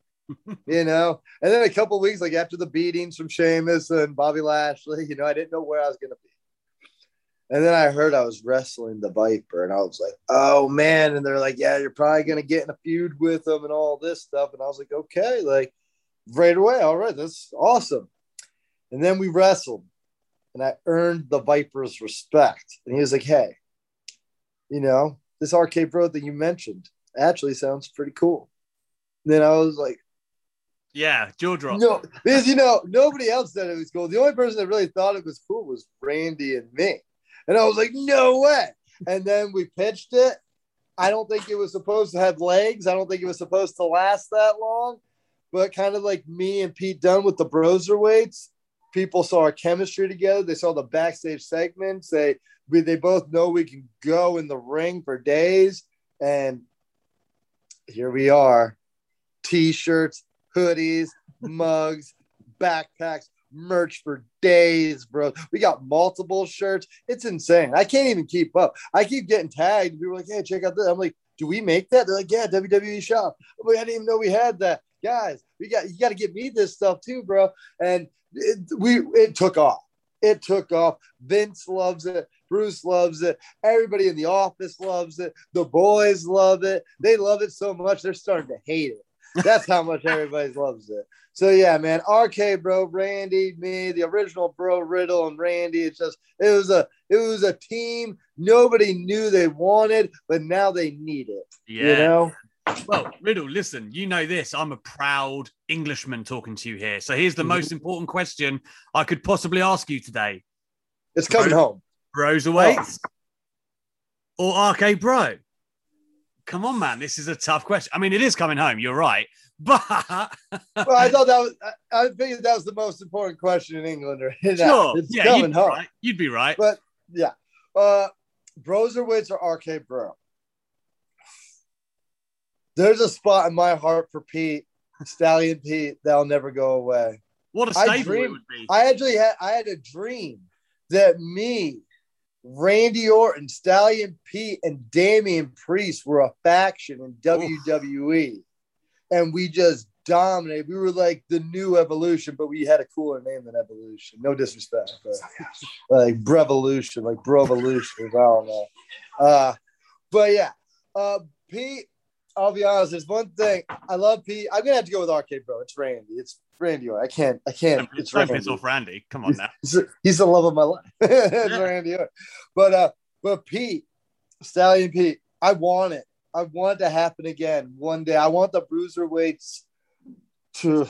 it, you know. And then a couple weeks, like after the beatings from Sheamus and Bobby Lashley, you know, I didn't know where I was gonna be. And then I heard I was wrestling the Viper, and I was like, "Oh man!" And they're like, "Yeah, you're probably gonna get in a feud with him and all this stuff." And I was like, "Okay," like right away. All right, that's awesome. And then we wrestled, and I earned the Viper's respect. And he was like, "Hey, you know, this RK Bro that you mentioned actually sounds pretty cool." And then I was like, Yeah, jaw drop. no, because you know nobody else said it was cool. The only person that really thought it was cool was Randy and me, and I was like, no way. And then we pitched it. I don't think it was supposed to have legs. I don't think it was supposed to last that long. But kind of like me and Pete Dunne with the Broserweights, people saw our chemistry together. They saw the backstage segments. They we, they both know we can go in the ring for days. And here we are, t-shirts, hoodies, mugs, backpacks, merch for days, bro. We got multiple shirts. It's insane. I can't even keep up. I keep getting tagged. People like, hey, check out this. I'm like, do we make that? They're like, yeah, WWE shop. I'm like, I didn't even know we had that. Guys, we got you got to get me this stuff too, bro. And it, we it took off. It took off. Vince loves it. Bruce loves it. Everybody in the office loves it. The boys love it. They love it so much they're starting to hate it. That's how much everybody loves it. So yeah, man, RK bro, Randy, me, the original bro, Riddle and Randy. It's just it was a it was a team nobody knew they wanted, but now they need it. Yeah. You know? Well, Riddle, listen, you know this. I'm a proud Englishman talking to you here. So here's the mhm. most important question I could possibly ask you today. It's coming Bro- home. Broserweights oh. or RK Bro? Come on, man. This is a tough question. I mean, it is coming home. You're right. But Well, I thought that was I, I figured that was the most important question in England right now. sure. It's Yeah, coming you'd be home. right. You'd be right. But yeah. Uh or RK Bro. There's a spot in my heart for Pete, Stallion Pete, that'll never go away. what a I stable it would be. I actually had I had a dream that me, Randy Orton, Stallion Pete, and Damian Priest were a faction in WWE. And we just dominated. We were like the new evolution, but we had a cooler name than evolution. No disrespect. But like Brevolution, like Brovolution. I don't know. Uh, but yeah. Uh Pete, I'll be honest, there's one thing. I love Pete. I'm gonna have to go with RK Bro. It's Randy. It's Randy. Orton. I can't, I can't. It's don't Randy piss off Randy. Come on now. he's, he's the love of my life. It's Yeah. Randy Orton. But uh, but Pete, Stallion Pete, I want it. I want it to happen again one day. I want the Broserweights to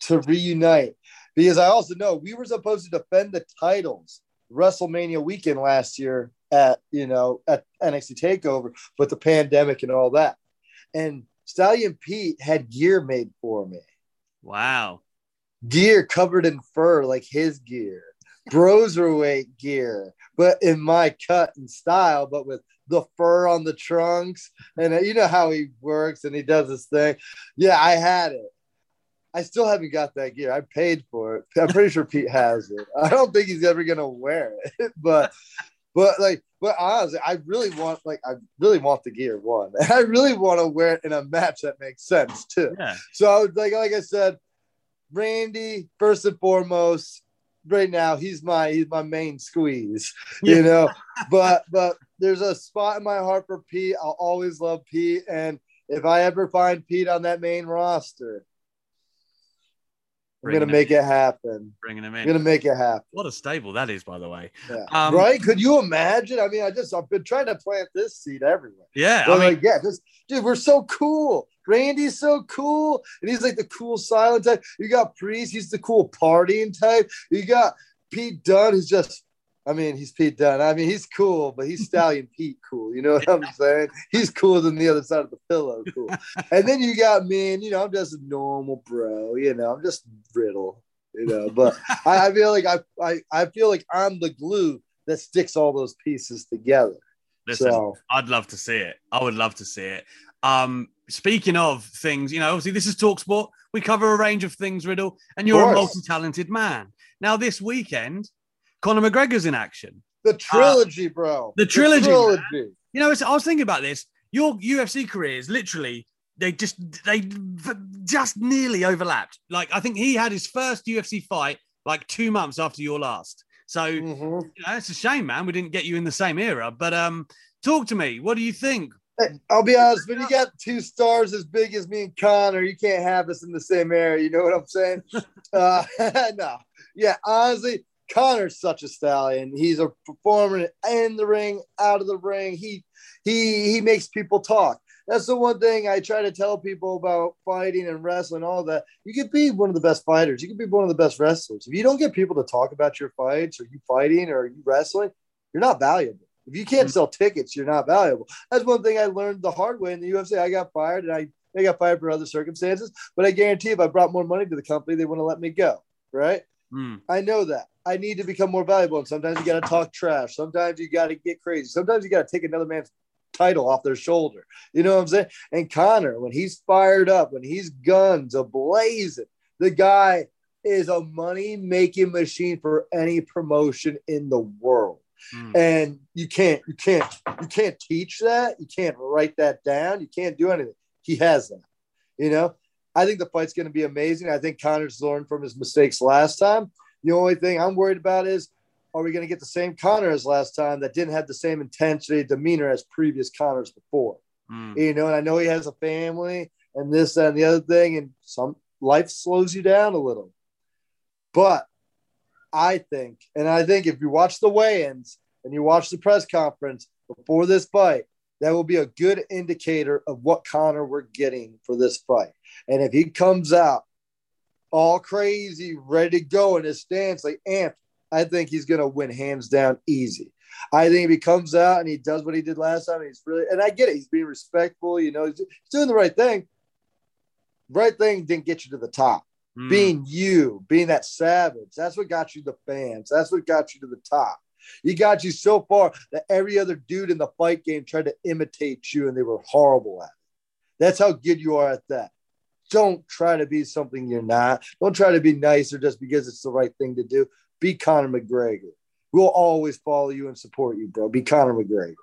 to reunite because I also know we were supposed to defend the titles WrestleMania weekend last year at you know at NXT Takeover, but the pandemic and all that. And Stallion Pete had gear made for me Wow. gear covered in fur like his gear. Broserweight gear but in my cut and style but with the fur on the trunks. And uh, you know how he works and he does this thing. Yeah i had it. I still haven't got that gear. I paid for it. I'm pretty sure pete has it. I don't think he's ever gonna wear it but but like but honestly i really want like i really want the gear one and i really want to wear it in a match that makes sense too Yeah. so I would like like I said, Randy first and foremost. Right now, he's my he's my main squeeze, you know. But but there's a spot in my heart for Pete. I'll always love Pete, and if I ever find Pete on that main roster, I'm gonna make it happen. Bringing him in. I'm in. gonna make it happen. What a stable that is, by the way. Yeah. Um, right? Could you imagine? I mean, I just I've been trying to plant this seed everywhere. Yeah. I mean, like, yeah, just dude, we're so cool. Randy's so cool, and he's like the cool silent type. You got Priest, he's the cool partying type. You got Pete Dunne, who's just, I mean, he's Pete Dunne. I mean, he's cool, but he's Stallion Pete cool. You know what I'm saying? He's cooler than the other side of the pillow cool. and then you got me, and you know, I'm just a normal bro. You know, I'm just Riddle. You know, but I, I feel like I, I I feel like I'm the glue that sticks all those pieces together. listen, so I'd love to see it. I would love to see it. Um, speaking of things, you know, obviously this is Talksport. We cover a range of things, Riddle, and you're a multi-talented man. Now, this weekend, Conor McGregor's in action. the trilogy, bro. Uh, the trilogy, trilogy. You know, it's, I was thinking about this. Your UFC career is literally they just they just nearly overlapped. Like I think he had his first UFC fight like two months after your last. So Mhm. you know, it's a shame, man. We didn't get you in the same era. But um, talk to me. What do you think? I'll be honest, when you got two stars as big as me and Conor, you can't have us in the same area. You know what I'm saying? uh, no. Yeah, honestly, Conor's such a stallion. He's a performer in the ring, out of the ring. He he he makes people talk. That's the one thing I try to tell people about fighting and wrestling, all that. You can be one of the best fighters. You can be one of the best wrestlers. If you don't get people to talk about your fights or you fighting or you wrestling, you're not valuable. If you can't mm-hmm. sell tickets, you're not valuable. That's one thing I learned the hard way in the UFC. I got fired and I, I got fired for other circumstances, but I guarantee if I brought more money to the company, they wouldn't let me go. Right. Mm. I know that. I need to become more valuable. And sometimes you got to talk trash. Sometimes you got to get crazy. Sometimes you got to take another man's title off their shoulder. You know what I'm saying? And Conor, when he's fired up, when he's guns ablazing, the guy is a money making machine for any promotion in the world. Mm. And you can't, you can't, you can't teach that. You can't write that down. You can't do anything. He has that. You know, I think the fight's going to be amazing. I think Conor's learned from his mistakes last time. The only thing I'm worried about is are we going to get the same Conor as last time that didn't have the same intensity, demeanor as previous Conors before? Mm. You know, and I know he has a family and this that, and the other thing, and some life slows you down a little. But I think, and I think if you watch the weigh-ins and you watch the press conference before this fight, that will be a good indicator of what Conor we're getting for this fight. And if he comes out all crazy, ready to go in his stance, like amped, I think he's going to win hands down easy. I think if he comes out and he does what he did last time, he's really, and I get it, he's being respectful, you know, he's, he's doing the right thing. Right thing didn't get you to the top. Mm. Being you, being that savage, that's what got you the fans. That's what got you to the top. He got you so far that every other dude in the fight game tried to imitate you and they were horrible at it. That's how good you are at that. Don't try to be something you're not. Don't try to be nicer just because it's the right thing to do. Be Conor McGregor. We'll always follow you and support you, bro. Be Conor McGregor.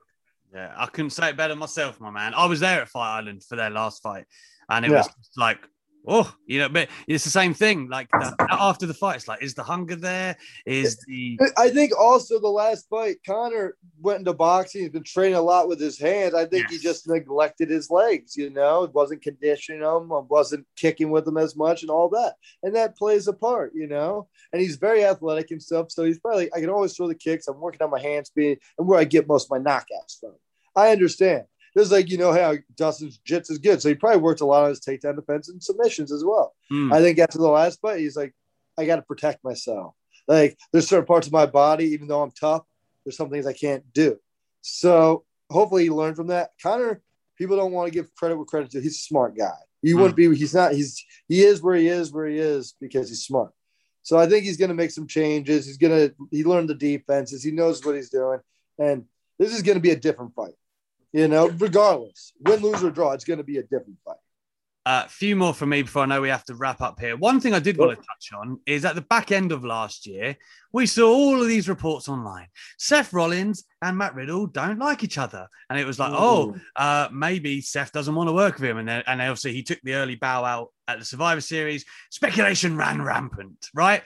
Yeah, I couldn't say it better myself, my man. I was there at Fight Island for their last fight, and it Yeah. was like, oh, you know, but it's the same thing. Like the, after the fight, it's like, is the hunger there? Is the I think also the last fight, Conor went into boxing. He's been training a lot with his hands. I think he just neglected his legs, you know, it wasn't conditioning them, wasn't kicking with them as much and all that. And that plays a part, you know. And he's very athletic himself. So he's probably, I can always throw the kicks. I'm working on my hand speed and where I get most of my knockouts from. I understand. Just like, you know, how Dustin's jits is good. So he probably worked a lot on his takedown defense and submissions as well. Mm. I think after the last fight, he's like, I got to protect myself. Like, there's certain parts of my body, even though I'm tough, there's some things I can't do. So hopefully he learned from that. Conor, people don't want to give credit where credit to. He's a smart guy. He wouldn't be. He's not. He's he is where he is where he is because he's smart. So I think he's going to make some changes. He's going to. He learned the defenses. He knows what he's doing, and this is going to be a different fight. You know, regardless, win, lose, or draw, it's going to be a different fight. A uh, few more from me before I know we have to wrap up here. One thing I did want to touch on is at the back end of last year, we saw all of these reports online. Seth Rollins and Matt Riddle don't like each other. And it was like, oh, uh, maybe Seth doesn't want to work with him. And then, and obviously he took the early bow out at the Survivor Series. Speculation ran rampant, right?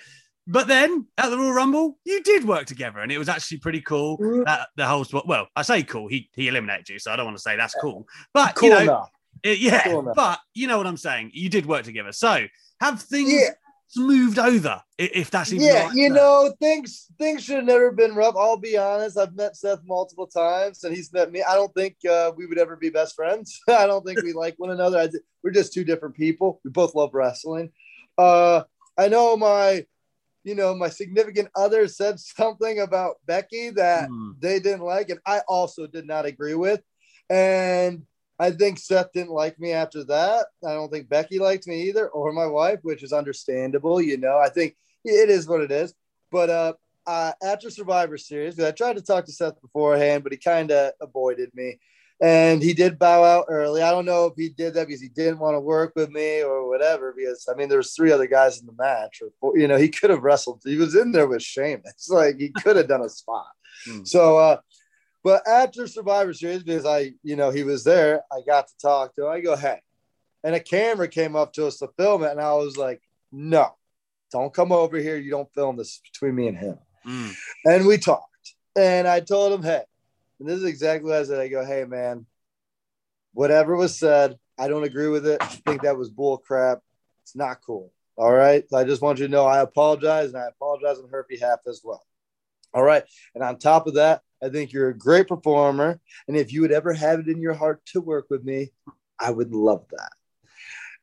But then at the Royal Rumble, you did work together, and it was actually pretty cool. That the whole well, I say cool. He he eliminated you, so I don't want to say that's cool. But Cool you know, enough. it- yeah, Cool but you know what I'm saying. You did work together, so have things Yeah. smoothed over if that's even yeah, right you know, things things should have never been rough. I'll be honest. I've met Seth multiple times, and he's met me. I don't think uh, we would ever be best friends. I don't think we like one another. I, we're just two different people. We both love wrestling. Uh, I know my, you know, my significant other said something about Becky that Hmm. they didn't like, and I also did not agree with. And I think Seth didn't like me after that. I don't think Becky liked me either, or my wife, which is understandable. You know, I think it is what it is. But uh, uh, after Survivor Series, I tried to talk to Seth beforehand, but he kind of avoided me. And he did bow out early. I don't know if he did that because he didn't want to work with me or whatever. Because I mean, there was three other guys in the match, or four, you know, he could have wrestled. He was in there with Sheamus. Like he could have done a spot. Hmm. So, uh, but after Survivor Series, because I, you know, he was there, I got to talk to him. I go, hey, and a camera came up to us to film it, and I was like, no, don't come over here. You don't film this between me and him. Mm. And we talked, and I told him, hey, and this is exactly what I said. I go, hey, man, whatever was said, I don't agree with it. I think that was bull crap. It's not cool. All right. So I just want you to know I apologize, and I apologize on her behalf as well. All right. And on top of that, I think you're a great performer. And if you would ever have it in your heart to work with me, I would love that.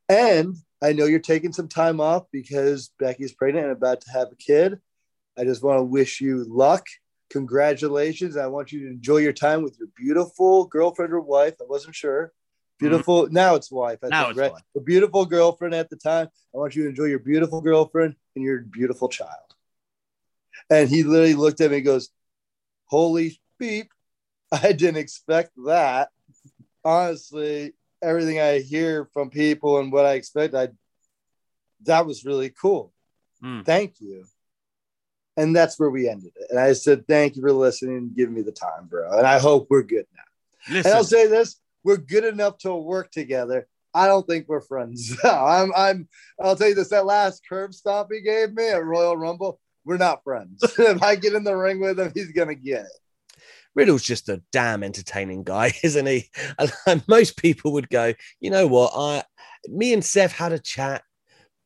And I know you're taking some time off because Becky's pregnant and about to have a kid. I just want to wish you luck. Congratulations. I want you to enjoy your time with your beautiful girlfriend or wife. I wasn't sure. Beautiful. Now it's wife. I Now think, it's right? wife. A beautiful girlfriend at the time. I want you to enjoy your beautiful girlfriend and your beautiful child. And he literally looked at me and goes, Holy beep. I didn't expect that. Honestly, everything I hear from people and what I expect, I that was really cool. Mm. Thank you. And that's where we ended it. And I said, Thank you for listening and giving me the time, bro. And I hope we're good now. Listen, And I'll say this: we're good enough to work together. I don't think we're friends. I'm, I'm. I'll tell you this: that last Curb Stomp he gave me at Royal Rumble, we're not friends. if I get in the ring with him, he's gonna get it. Riddle's just a damn entertaining guy, isn't he? And, and most people would go, you know what? I, me and Seth had a chat,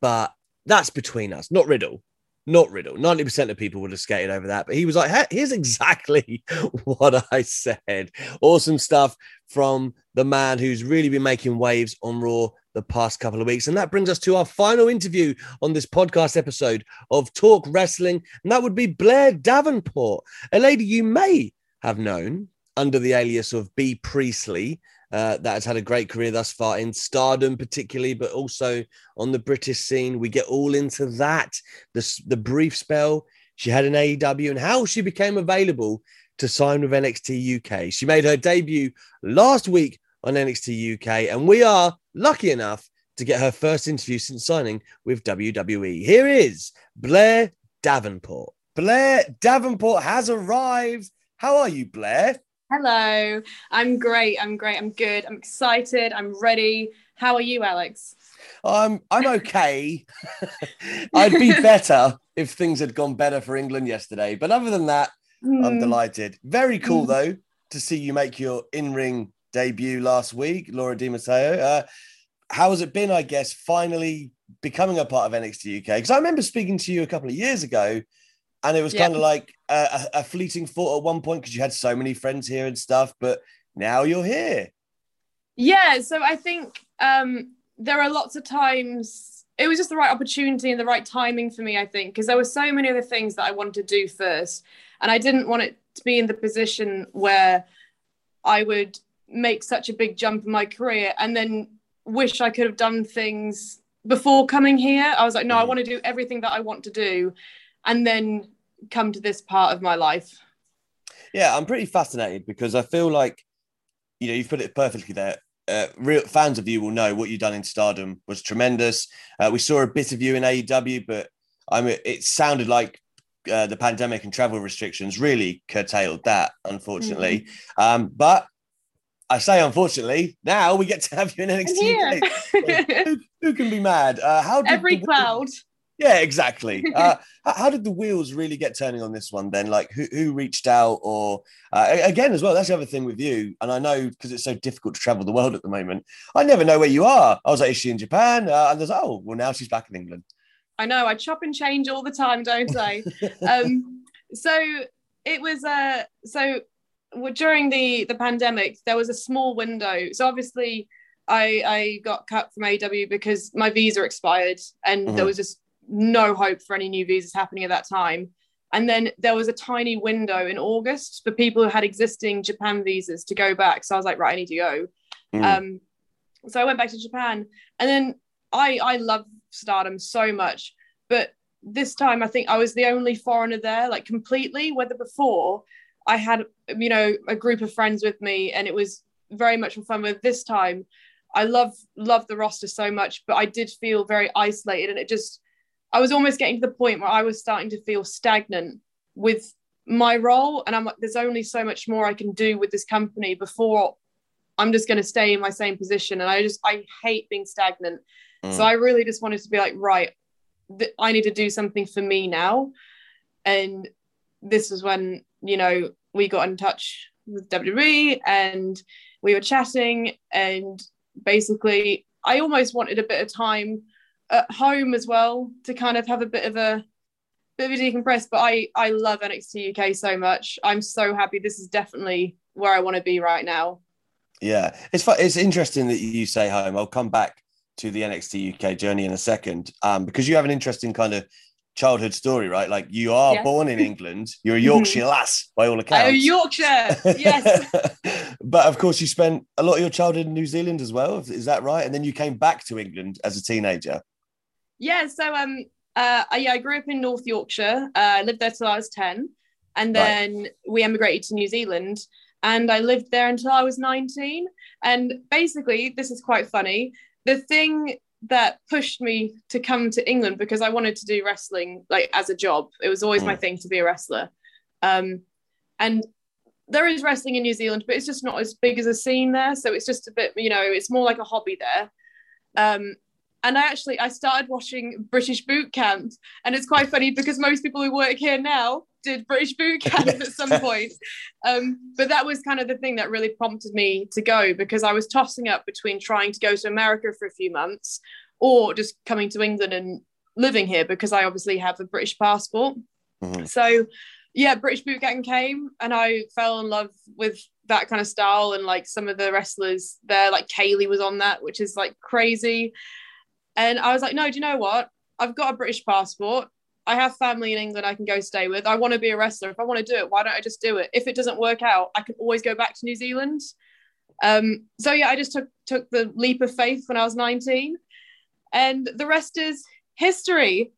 but that's between us, not Riddle. Not Riddle. 90% of people would have skated over that. But he was like, "Hey, here's exactly what I said. Awesome stuff from the man who's really been making waves on Raw the past couple of weeks. And that brings us to our final interview on this podcast episode of Talk Wrestling. And that would be Blair Davenport, a lady you may have known under the alias of Bea Priestley. Uh, that has had a great career thus far in stardom, particularly, but also on the British scene. We get all into that. The, the brief spell she had in AEW and how she became available to sign with NXT UK. She made her debut last week on NXT UK, and we are lucky enough to get her first interview since signing with WWE. Here is Blair Davenport. Blair Davenport has arrived. How are you, Blair? Hello. I'm great. I'm great. I'm good. I'm excited. I'm ready. How are you, Alex? I'm I'm okay. I'd be better if things had gone better for England yesterday, but other than that, I'm Hmm. delighted. Very cool Mm. though to see you make your in-ring debut last week, Laura Di Matteo. Uh, how has it been? I guess finally becoming a part of NXT UK because I remember speaking to you a couple of years ago, and it was kind of like a, a, fleeting thought at one point because you had so many friends here and stuff, but now you're here. Yeah. So I think um, there are lots of times it was just the right opportunity and the right timing for me, I think, because there were so many other things that I wanted to do first. And I didn't want it to be in the position where I would make such a big jump in my career and then wish I could have done things before coming here. I was like, no, I Mhm. want to do everything that I want to do and then come to this part of my life. Yeah, I'm pretty fascinated because I feel like, you know, you've put it perfectly there. Uh, real fans of you will know what you've done in Stardom was tremendous. Uh, we saw a bit of you in AEW, but I mean, it sounded like uh, the pandemic and travel restrictions really curtailed that, unfortunately. Um, but I say unfortunately, now we get to have you in NXT. Who, who can be mad? Uh, how did Every cloud. Yeah, exactly. Uh, how did the wheels really get turning on this one then? Like, who, who reached out, or uh, again as well? That's the other thing with you, and I know because it's so difficult to travel the world at the moment. I never know where you are. I was like, is she in Japan? Uh, and there's oh, well now she's back in England. I know I chop and change all the time, don't I? um, so it was uh, so well, during the the pandemic, there was a small window. So obviously, I I got cut from AEW because my visa expired, and there Mhm. was just no hope for any new visas happening at that time. And then there was a tiny window in August for people who had existing Japan visas to go back. So I was like, right, I need to go. Mm. Um, so I went back to Japan, and then I I love Stardom so much, but this time I think I was the only foreigner there, like completely. Whether before I had you know a group of friends with me, and it was very much fun. With this time, I love love the roster so much, but I did feel very isolated, and it just I was almost getting to the point where I was starting to feel stagnant with my role, and I'm like, there's only so much more I can do with this company before I'm just going to stay in my same position. And I just, I hate being stagnant. Mm. So I really just wanted to be like, right, th- I need to do something for me now. And this was when, you know, we got in touch with WWE and we were chatting. And basically, I almost wanted a bit of time at home as well to kind of have a bit of a, bit of a decompress, but I I love NXT UK so much. I'm so happy. This is definitely where I want to be right now. Yeah, it's it's interesting that you say home. I'll come back to the NXT UK journey in a second, um, because you have an interesting kind of childhood story, right? Like you are born in England, you're a Yorkshire lass by all accounts. Oh, Yorkshire. Yes. but of course, you spent a lot of your childhood in New Zealand as well. Is that right? And then you came back to England as a teenager. Yeah. So um, uh, yeah, I grew up in North Yorkshire. Uh, I lived there till I was 10. And then right. we emigrated to New Zealand. And I lived there until I was 19. And basically, this is quite funny. The thing that pushed me to come to England because I wanted to do wrestling like as a job. It was always mm. my thing to be a wrestler. Um, and there is wrestling in New Zealand, but it's just not as big as a scene there. So it's just a bit, you know, it's more like a hobby there. Um, and I actually I started watching British Boot Camp, and it's quite funny because most people who work here now did British Boot Camp at some point. Um, but that was kind of the thing that really prompted me to go because I was tossing up between trying to go to America for a few months or just coming to England and living here because I obviously have a British passport. Mm-hmm. So yeah, British Boot Camp came and I fell in love with that kind of style and like some of the wrestlers there, like Kay Lee was on that, which is like crazy. And I was like, no, do you know what? I've got a British passport. I have family in England I can go stay with. I want to be a wrestler. If I want to do it, why don't I just do it? If it doesn't work out, I can always go back to New Zealand. Um, so yeah, I just took took the leap of faith when I was 19. And the rest is history.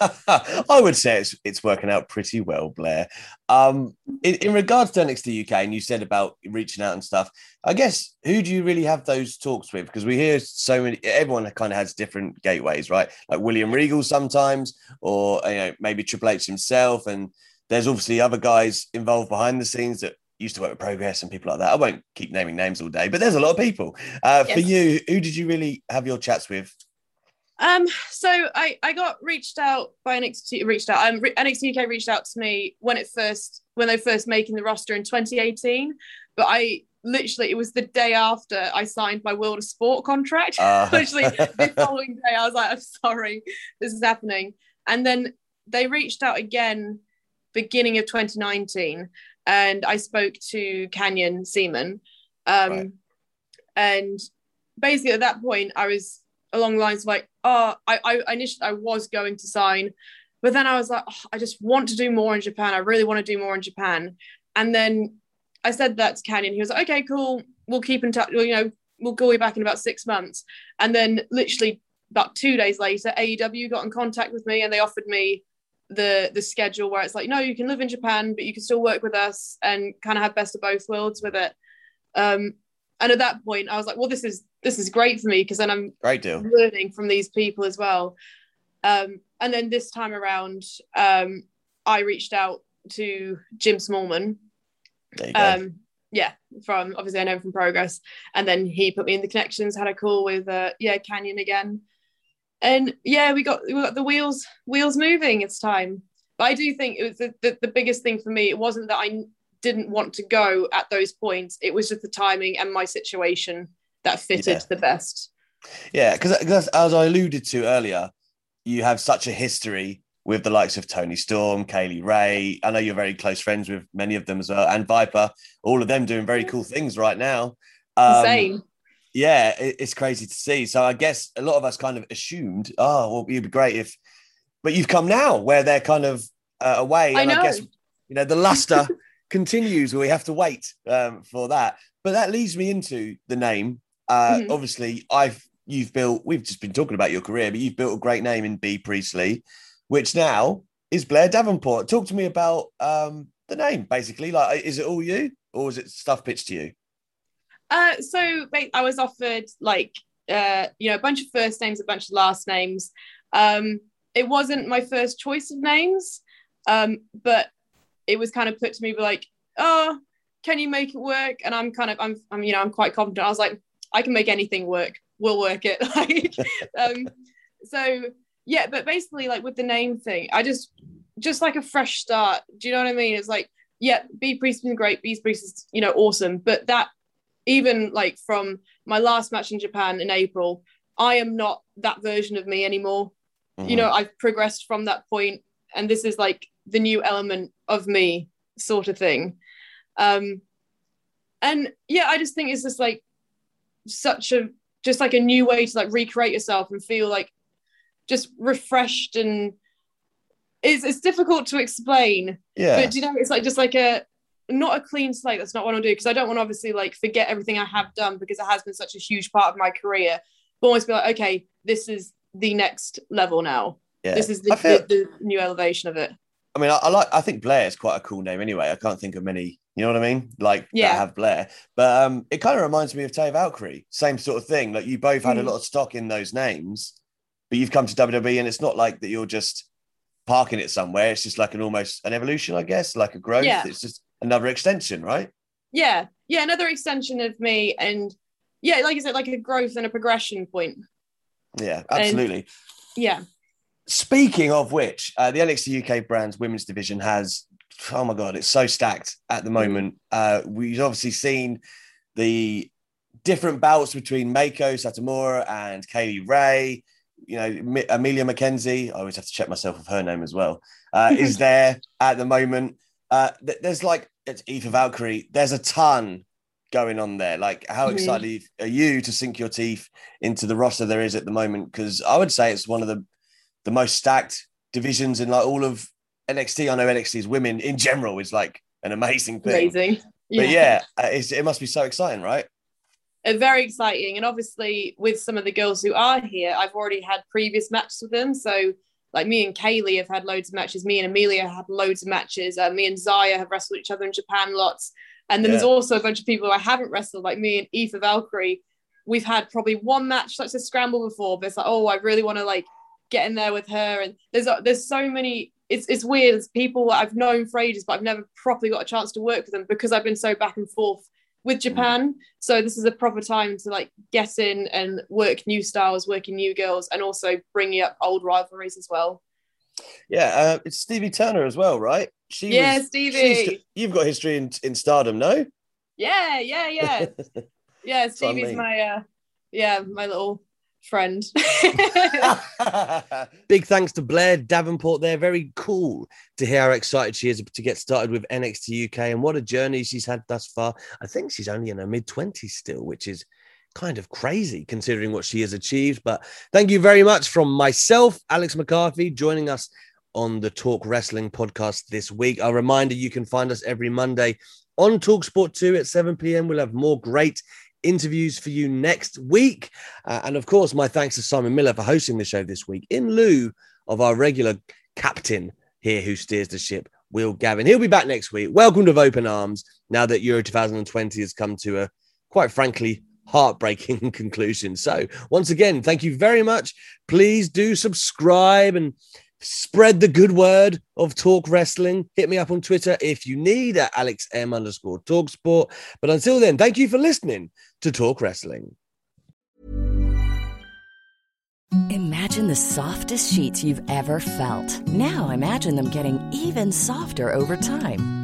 I would say it's it's working out pretty well, Blair. Um, in, in, regards to NXT UK, and you said about reaching out and stuff. I guess who do you really have those talks with? Because we hear so many. Everyone kind of has different gateways, right? Like William Regal sometimes, or you know maybe Triple H himself, and there's obviously other guys involved behind the scenes that used to work with Progress and people like that. I won't keep naming names all day, but there's a lot of people. Uh, yes. For you, who did you really have your chats with? Um, so I, I got reached out by NXT reached out. Um, NXT UK reached out to me when it first when they first making the roster in 2018, but I literally it was the day after I signed my World of Sport contract. Uh. literally the following day, I was like, I'm sorry, this is happening. And then they reached out again beginning of 2019, and I spoke to Canyon Ceman. Um, right. and basically at that point I was along the lines of like, oh, I, I initially I was going to sign, but then I was like, oh, I just want to do more in Japan. I really want to do more in Japan. And then I said that to Canyon. He was like, okay, cool. We'll keep in touch. Well, you know, we'll call you back in about six months. And then literally about two days later, AEW got in contact with me and they offered me the the schedule where it's like, no, you can live in Japan, but you can still work with us and kind of have best of both worlds with it. Um, and at that point, I was like, well, this is this is great for me because then I'm great deal. learning from these people as well. Um, and then this time around, um, I reached out to Jim Smallman. Um, yeah, from obviously I know from Progress, and then he put me in the connections. Had a call with uh, yeah Canyon again, and yeah, we got we got the wheels wheels moving. It's time. But I do think it was the, the, the biggest thing for me. It wasn't that I didn't want to go at those points. It was just the timing and my situation that fitted yeah. the best. Yeah, because as I alluded to earlier, you have such a history with the likes of Toni Storm, Kay Lee Ray. I know you're very close friends with many of them as well, and Viper. All of them doing very cool things right now. Um, Insane. Yeah, it's crazy to see. So I guess a lot of us kind of assumed, oh, well, it'd be great if, but you've come now where they're kind of uh, away, and I, I guess you know the luster continues. We have to wait um, for that. But that leads me into the name uh, mm-hmm. Obviously, I've you've built. We've just been talking about your career, but you've built a great name in Bea Priestley, which now is Blair Davenport. Talk to me about um, the name. Basically, like, is it all you, or is it stuff pitched to you? Uh, so I was offered like uh, you know a bunch of first names, a bunch of last names. Um, it wasn't my first choice of names, um, but it was kind of put to me like, oh, can you make it work? And I'm kind of, I'm, I'm, you know, I'm quite confident. I was like, I can make anything work. We'll work it. like, um, so yeah, but basically, like with the name thing, I just just like a fresh start. Do you know what I mean? It's like, yeah, Bea Priest has been great. Bea Priest is, you know, awesome. But that even like from my last match in Japan in April, I am not that version of me anymore. Mm-hmm. You know, I've progressed from that point, and this is like the new element of me, sort of thing. Um, and yeah, I just think it's just like such a just like a new way to like recreate yourself and feel like just refreshed and it's it's difficult to explain. Yeah. But you know, it's like just like a not a clean slate. That's not what I do because I don't want to obviously like forget everything I have done because it has been such a huge part of my career. But almost be like, okay, this is the next level now. Yeah. This is the, feel- the, the new elevation of it. I mean, I, I like. I think Blair is quite a cool name anyway. I can't think of many. You know what I mean? Like Yeah. that have Blair, but um, it kind of reminds me of Taya Valkyrie. Same sort of thing. Like you both had a Mm. lot of stock in those names, but you've come to WWE, and it's not like that. You're just parking it somewhere. It's just like an almost an evolution, I guess, like a growth. Yeah. It's just another extension, right? Yeah, yeah, another extension of me, and yeah, like I said, like a growth and a progression point. Yeah, absolutely. Yeah, Speaking of which, uh, the NXT UK brands women's division has, oh my God, it's so stacked at the moment. Uh, we've obviously seen the different bouts between Meiko Satomura and Kay Lee Ray. You know, Mi- Emilia McKenzie, I always have to check myself with her name as well, uh, is there at the moment. Uh, th- there's like, it's Aoife Valkyrie, there's a ton going on there. Like, how Mhm. excited are you to sink your teeth into the roster there is at the moment? Because I would say it's one of the the most stacked divisions in like all of NXT. I know NXT's women in general is like an amazing thing. amazing. But yeah, uh, it's, it must be so exciting, right? Uh, very exciting. And obviously, with some of the girls who are here, I've already had previous matches with them. So, like me and Kay Lee have had loads of matches. Me and Emilia have had loads of matches. Uh, me and Zaya have wrestled each other in Japan lots. And then there's also a bunch of people I haven't wrestled, like me and Aoife Valkyrie. We've had probably one match such a scramble before, but it's like, oh, I really want to like get in there with her. And there's there's so many. It's it's weird. It's people I've known for ages, but I've never properly got a chance to work with them because I've been so back and forth with Japan. So this is a proper time to like get in and work new styles, working new girls, and also bringing up old rivalries as well. Yeah, uh, it's Stevie Turner as well, right? She Yeah, was- Stevie. You've got history in, in Stardom, no? Yeah, yeah, yeah, yeah. Stevie's my uh, yeah, my little friend. Big thanks to Blair Davenport there. Very cool to hear how excited she is to get started with NXT UK and what a journey she's had thus far. I think she's only in her mid 20s still, which is kind of crazy considering what she has achieved. But thank you very much from myself, Alex McCarthy, joining us on the Talk Wrestling podcast this week. A reminder you can find us every Monday on Talksport 2 at 7 p.m. We'll have more great interviews for you next week. Uh, and of course, my thanks to Simon Miller for hosting the show this week in lieu of our regular captain here who steers the ship, Will Gavin. He'll be back next week. Welcome to Open Arms now that Euro 2020 has come to a quite frankly heartbreaking conclusion. So, once again, thank you very much. Please do subscribe and spread the good word of Talk Wrestling. Hit me up on Twitter if you need at Alex M underscore Talk Sport. But until then, thank you for listening to Talk Wrestling. Imagine the softest sheets you've ever felt. Now imagine them getting even softer over time.